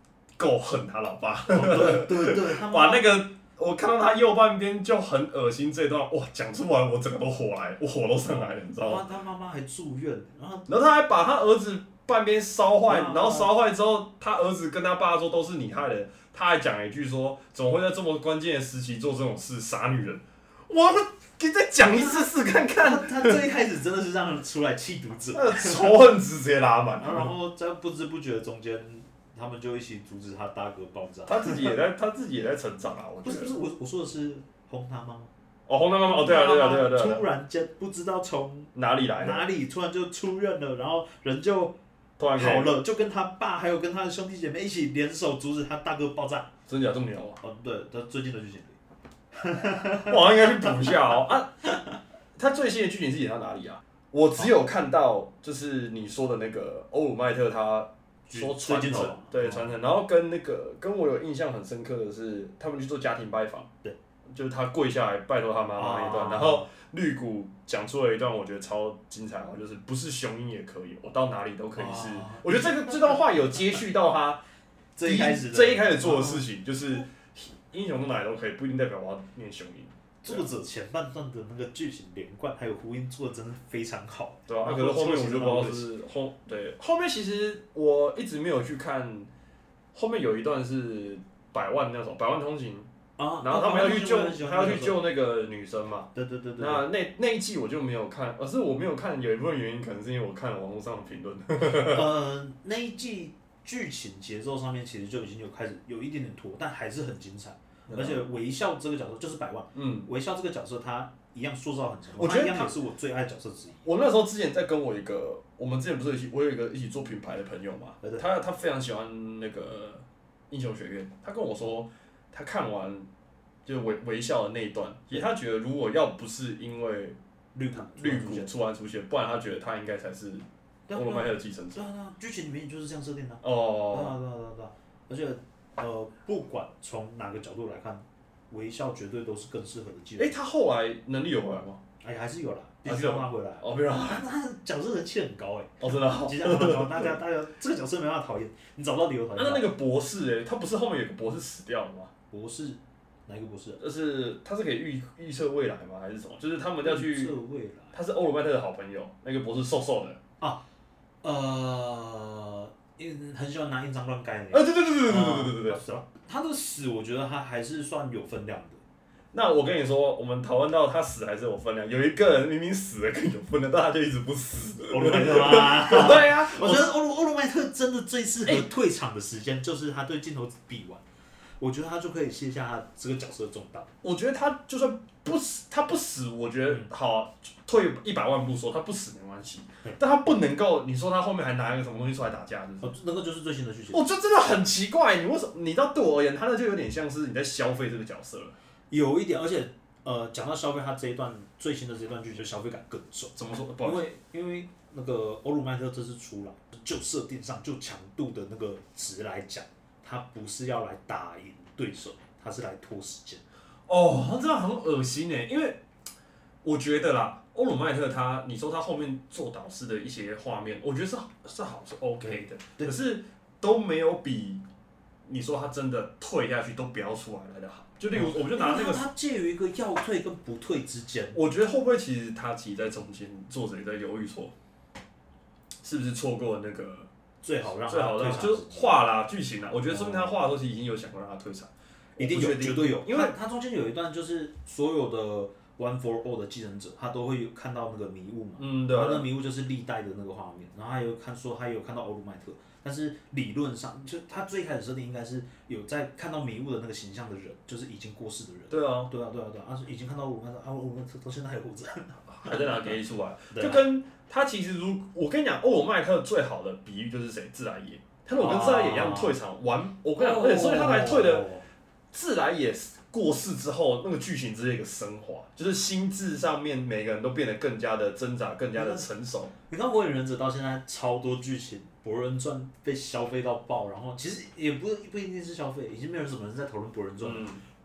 Speaker 1: 够恨他老爸，
Speaker 2: 哦对对对，他
Speaker 1: 把那个我看到他右半边就很恶心这一段，哇，讲出来我整个都火来，我火都上来了，你知道吗？
Speaker 2: 他他妈妈还住院，然后
Speaker 1: 然后他还把他儿子半边烧坏，
Speaker 2: 啊
Speaker 1: 然后烧坏之后，他儿子跟他爸说都是你害的，他还讲一句说怎么会在这么关键的时期做这种事，傻女人。我给你再讲一次试看看，
Speaker 2: 他最一开始真的是让人出来气读者，
Speaker 1: 仇恨值直接拉满。
Speaker 2: 然后在不知不觉中间，他们就一起阻止他大哥爆炸。
Speaker 1: 他自己也在，他自己也在成长啊，我。
Speaker 2: 不是不是，我我说的是轰他妈妈。
Speaker 1: 哦，红妈妈哦，对啊，对啊，对啊，对啊，
Speaker 2: 突然间不知道从
Speaker 1: 哪里来？
Speaker 2: 哪里突然就出院了，然后人就
Speaker 1: 突然
Speaker 2: 好，了，就跟他爸还有跟他的兄弟姐妹一起联手阻止他大哥爆炸。
Speaker 1: 真假这么牛啊？
Speaker 2: 哦，对，他最近的剧情。
Speaker 1: 我好像应该去补一下哦啊！他最新的剧情是演到哪里啊？我只有看到就是你说的那个欧鲁麦特他说传承对传承，然后跟那个跟我有印象很深刻的是，他们去做家庭拜访，
Speaker 2: 对，
Speaker 1: 就是他跪下来拜托他妈妈那一段，
Speaker 2: 哦
Speaker 1: 然后绿谷讲出了一段我觉得超精彩哦，就是不是雄鹰也可以，我到哪里都可以是
Speaker 2: 哦。
Speaker 1: 我觉得这个这段话有接续到他
Speaker 2: 这一开始
Speaker 1: 这一开始做的事情，就是英雄到哪里都可以，不一定代表我要念雄鹰。
Speaker 2: 作者前半段的那个剧情连贯还有呼应做的真的非常好。
Speaker 1: 对啊，
Speaker 2: 然
Speaker 1: 可是后面我就不知道
Speaker 2: 是
Speaker 1: 是后对后面其实我一直没有去看，后面有一段是百万那种百万通勤，
Speaker 2: 啊，
Speaker 1: 然后他们要去救他要去救那个女生嘛。
Speaker 2: 对对对对，
Speaker 1: 那那那一季我就没有看，而是我没有看，有一部分原因可能是因为我看了网络上的评论。
Speaker 2: 呃，那一季剧情节奏上面其实就已经有开始有一点点拖，但还是很精彩。而且微笑这个角色就是百万，
Speaker 1: 嗯，
Speaker 2: 微笑这个角色他一样塑造很成功，
Speaker 1: 我觉得他
Speaker 2: 他一样也是我最爱的角色之一。
Speaker 1: 我那时候之前在跟我一个，我们之前不是一起，我有一个一起做品牌的朋友嘛他他非常喜欢那个英雄学院，他跟我说，他看完就是微微笑的那一段，其实他觉得如果要不是因为
Speaker 2: 绿谷
Speaker 1: 绿谷突然出现，不然他觉得他应该才是欧罗麦特的继承者。
Speaker 2: 对啊剧情里面就是这样设定的啊。
Speaker 1: 哦，
Speaker 2: 对啊对啊对啊，而且呃，不管从哪个角度来看，微笑绝对都是更适合的技能。
Speaker 1: 哎，他后来能力有回来吗？
Speaker 2: 哎，还是有啦，必须
Speaker 1: 还是有
Speaker 2: 让他回来。
Speaker 1: 哦，没有，
Speaker 2: 他他的角色人气很高哎，
Speaker 1: 哦，真的哦。
Speaker 2: 其实很高，大家大家这个角色没办法讨厌，你找不到理由讨厌。
Speaker 1: 那那个博士哎，他不是后面有个博士死掉了吗？
Speaker 2: 博士哪一个博士啊？
Speaker 1: 就是他是可以预预测未来吗？还是什么？就是他们要去
Speaker 2: 预测未来。
Speaker 1: 他是欧罗麦特的好朋友，那个博士瘦瘦的啊。
Speaker 2: 呃，因很喜欢拿印章乱盖的
Speaker 1: 啊，
Speaker 2: 个。
Speaker 1: 对对对对对对对对对对，
Speaker 2: 啊
Speaker 1: 是吧？
Speaker 2: 他的死，我觉得他还是算有分量的。
Speaker 1: 那我跟你说，我们讨论到他死还是有分量，有一个人明明死了更有分量，但他就一直不死。
Speaker 2: 欧鲁麦特吗？
Speaker 1: 对呀、
Speaker 2: 我觉得欧罗欧罗麦特真的最适合退场的时间，就是他对镜头比完，我觉得他就可以卸下他这个角色的重担。
Speaker 1: 我觉得他就算不死，他不死，我觉得
Speaker 2: 嗯
Speaker 1: 好、啊，退一百万步说他不死没关系，但他不能够，你说他后面还拿一个什么东西出来打架，是不是？
Speaker 2: 哦，那个就是最新的剧情。
Speaker 1: 我就真的很奇怪，你为什么？你知道对我而言，他那就有点像是你在消费这个角色了。
Speaker 2: 有一点，而且呃，讲到消费，他这一段最新的这一段剧就消费感更重，
Speaker 1: 怎么说？不好意思
Speaker 2: 因为因为那个欧鲁麦特这次出来，就设定上就强度的那个值来讲，他不是要来打赢对手，他是来拖时间。
Speaker 1: 哦，那这样很恶心哎，因为我觉得啦，欧鲁麦特他，你说他后面做导师的一些画面，我觉得是是好是 OK 的，可是都没有比你说他真的退下去都不要出来来的好。就例如，我们就拿这个，
Speaker 2: 他介于一个要退跟不退之间。
Speaker 1: 我觉得会不会其实他其实在中间，作者也在犹豫说，是不是错过那个
Speaker 2: 最好让
Speaker 1: 最好
Speaker 2: 他退
Speaker 1: 让就是画啦剧情啦，我觉得说明他画的时候其实已经有想过让他退场，
Speaker 2: 一定有，绝对有，
Speaker 1: 因为
Speaker 2: 他他中间有一段就是所有的 One for All 的继承者，他都会有看到那个迷雾嘛，
Speaker 1: 嗯，对啊
Speaker 2: 然后那个迷雾就是历代的那个画面，然后还有看说他有看到欧鲁麦特，但是理论上就他最开始设定应该是有在看到迷雾的那个形象的人，就是已经过世的人。
Speaker 1: 对啊，
Speaker 2: 对啊，对啊，对啊，他是已经看到欧鲁麦特，啊，欧鲁麦特到现在还活着。
Speaker 1: 还在拿给你出来。就跟他其实如我跟你讲，欧尔麦特最好的比喻就是谁？自来也。他如果跟自来也一样退场完，我跟你讲，而且所以他才退的
Speaker 2: 哦
Speaker 1: 自来也过世之后，那个剧情直接一个升华，就是心智上面每个人都变得更加的挣扎，更加的成熟。
Speaker 2: 你看《火影忍者》到现在超多剧情，《博人传》被消费到爆，然后其实也不不一定是消费，已经没有什么人在讨论《博人传》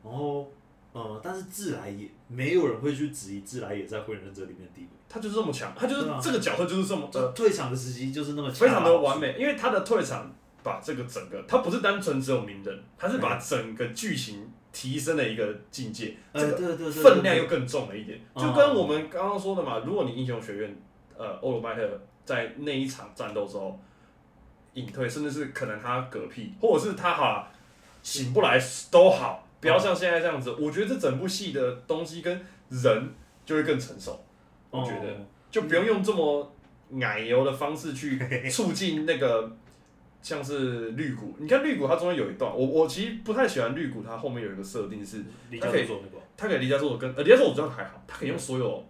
Speaker 2: 然后呃，但是自来也没有人会去质疑自来也在《火影忍者》里面的地位，
Speaker 1: 他就是这么强，他就是
Speaker 2: 啊
Speaker 1: 这个角色就是这么
Speaker 2: 就
Speaker 1: 呃
Speaker 2: 退场的时机就是那么
Speaker 1: 非常的完美，因为他的退场把这个整个，他不是单纯只有鸣人，他是把整个剧情提升了一个境界，
Speaker 2: 呃，
Speaker 1: 这个
Speaker 2: 对对对，
Speaker 1: 分量又更重了一点，
Speaker 2: 哦。
Speaker 1: 就跟我们刚刚说的嘛，如果你英雄学院，呃，欧罗麦特在那一场战斗之后隐退，甚至是可能他嗝屁，或者是他好啦醒不来都好，不要像现在这样子。我觉得这整部戏的东西跟人就会更成熟，我觉得。
Speaker 2: 哦
Speaker 1: 就不用用这么奶油的方式去促进那个。像是绿谷，你看绿谷它中间有一段，我我其实不太喜欢绿谷，它后面有一个设定是，他可以
Speaker 2: 授做那个。
Speaker 1: 它给离家出走跟呃离家做我觉得还好，它可以用所有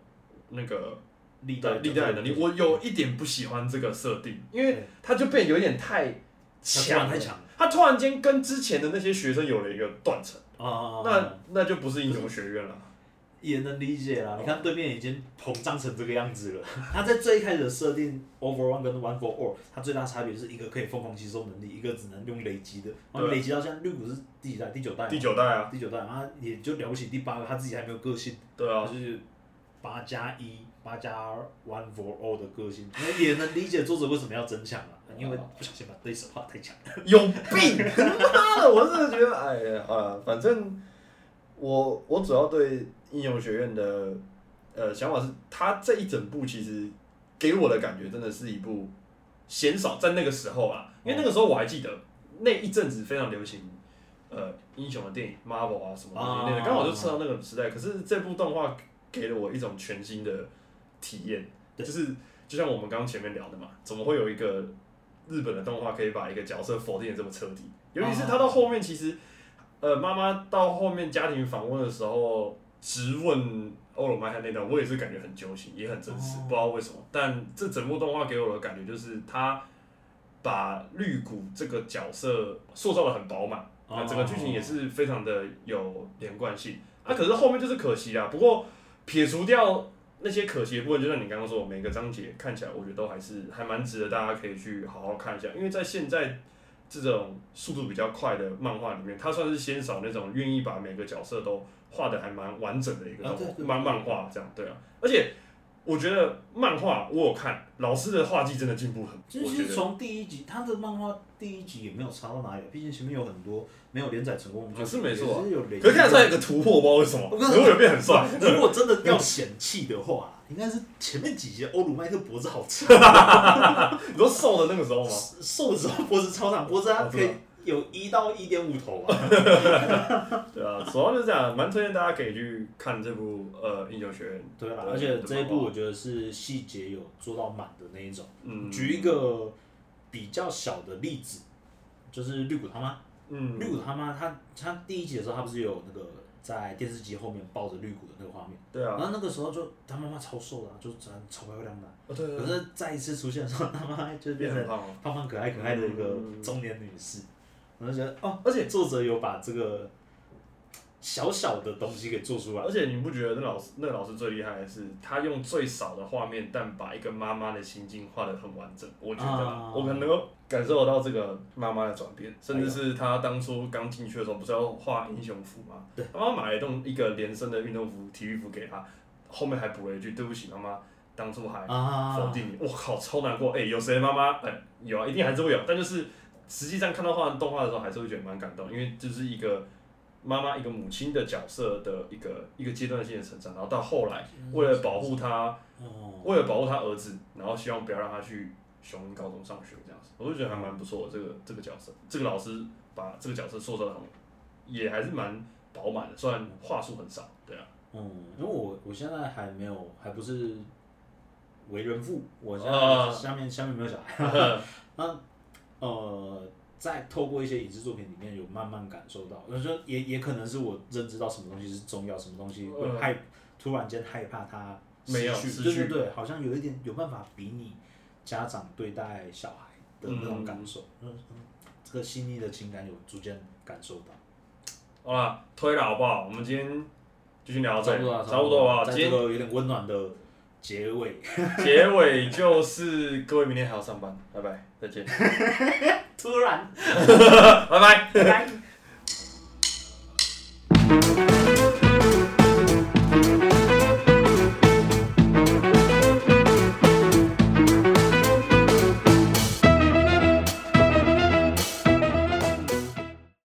Speaker 1: 那个
Speaker 2: 历代
Speaker 1: 对历代的能力，我有一点不喜欢这个设定，因为它就变有点太强
Speaker 2: 太，强了。
Speaker 1: 他突然间跟之前的那些学生有了一个断层，
Speaker 2: 啊，
Speaker 1: 那那就不是英雄学院了。
Speaker 2: 也能理解啦。你看对面已经膨胀成这个样子了。他在最一开始的设定 over one 跟 one for all，它最大差别是一个可以疯狂吸收能力，一个只能用累积的。然后
Speaker 1: 对
Speaker 2: 累积到现在绿谷是第几代？第九代。
Speaker 1: 第九代啊，
Speaker 2: 第九代，然后也就了不起第八个，他自己还没有个性，
Speaker 1: 对啊，
Speaker 2: 就是八加一、八加 one for all 的个性，那也能理解作者为什么要增强了，因为不小心把对手画太强。
Speaker 1: 有病！妈的，我真的觉得，哎呀，好了，反正我我主要对英雄学院的呃想法是，他这一整部其实给我的感觉真的是一部鲜少在那个时候啊，因为那个时候我还记得那一阵子非常流行呃英雄的电影，Marvel 啊什么东西那个，
Speaker 2: 啊
Speaker 1: 刚好就吃到那个时代。可是这部动画给了我一种全新的体验，就是就像我们刚刚前面聊的嘛，怎么会有一个日本的动画可以把一个角色否定的这么彻底？尤其是他到后面，其实呃妈妈到后面家庭访问的时候直问欧罗麦汉那段，我也是感觉很揪心，也很真实，
Speaker 2: 哦
Speaker 1: 不知道为什么。但这整部动画给我的感觉就是他把绿谷这个角色塑造的很饱满。那整个剧情也是非常的有连贯性。啊，可是后面就是可惜啦。不过撇除掉那些可惜的部分，就像你刚刚说，每个章节看起来，我觉得都还是还蛮值得大家可以去好好看一下。因为在现在这种速度比较快的漫画里面，它算是鲜少那种愿意把每个角色都画的还蛮完整的一个漫漫画这样，对啊。而且我觉得漫画我有看，老师的画技真的进步很，
Speaker 2: 其。实从第一集，他的漫画第一集也没有差到哪里，毕竟前面有很多没有连载成功可，
Speaker 1: 是没错啊
Speaker 2: 是有
Speaker 1: 可是看得出来有个突破，不知道为什么，如果有变很帅。
Speaker 2: 如果真的要嫌弃的话，应该是前面几集欧鲁麦特脖子好长，
Speaker 1: 你说瘦的那个时候吗？
Speaker 2: 瘦的时候脖子超长，脖子它可以有一到一点五头啊。
Speaker 1: 对啊，主要就是这样，蛮推荐大家可以去看这部呃《英雄学院》。
Speaker 2: 对啊，而且这一部我觉得是细节有做到满的那一种。
Speaker 1: 嗯，
Speaker 2: 举一个比较小的例子，就是绿谷他妈。
Speaker 1: 嗯，
Speaker 2: 绿谷他妈，他他第一集的时候，他不是有那个在电视机后面抱着绿谷的那个画面，
Speaker 1: 对啊，
Speaker 2: 然后那个时候就他妈妈超瘦的、啊，就长得超漂亮的啊、
Speaker 1: 哦对对
Speaker 2: 可是再一次出现的时候，他妈就变成
Speaker 1: 胖哦。
Speaker 2: 胖胖可爱可爱的一个
Speaker 1: 嗯
Speaker 2: 中年女士，我就觉得哦，
Speaker 1: 而且
Speaker 2: 作者有把这个小小的东西给做出来
Speaker 1: 而，且你不觉得那老师那老师最厉害的是，他用最少的画面，但把一个妈妈的心境画得很完整。我觉得我可能能够感受得到这个妈妈的转变，甚至是他当初刚进去的时候，不是要画英雄服吗？
Speaker 2: 对，
Speaker 1: 他妈妈买了一栋一个连身的运动服、体育服给他，后面还补了一句：“对不起，妈妈，当初还
Speaker 2: 啊，
Speaker 1: 否定你。”我靠，超难过。哎、有谁妈妈？哎、有啊，一定还是会有，但就是实际上看到画动画的时候，还是会觉得蛮感动，因为就是一个。妈妈一个母亲的角色的一个一个阶段性的成长，然后到后来为了保护他，
Speaker 2: 哦，
Speaker 1: 为了保护他儿子，然后希望不要让他去雄鹰高中上学这样子，我就觉得还蛮不错的。这个这个角色，这个老师把这个角色塑造的很，也还是蛮饱满的，虽然话术很少，对啊，
Speaker 2: 嗯，因为我我现在还没有，还不是为人父，我现
Speaker 1: 啊
Speaker 2: 在下面下面没有小孩，那呃，在透过一些影视作品里面有慢慢感受到，我觉得也也可能是我认知到什么东西是重要，什么东西会
Speaker 1: 嗯
Speaker 2: 害，突然间害怕它
Speaker 1: 没有
Speaker 2: 失
Speaker 1: 失去
Speaker 2: 对对对，好像有一点有办法比拟家长对待小孩的那种感受，嗯嗯，这个细腻的情感有逐渐感受到。
Speaker 1: 好了，推了好不好？我们今天就先聊到这里，
Speaker 2: 差不多啊，
Speaker 1: 差不多吧。
Speaker 2: 在
Speaker 1: 今天
Speaker 2: 这个有点温暖的结尾，
Speaker 1: 结尾就是各位明天还要上班，拜拜，再见，
Speaker 2: 突然，
Speaker 1: 拜拜。
Speaker 2: 拜拜。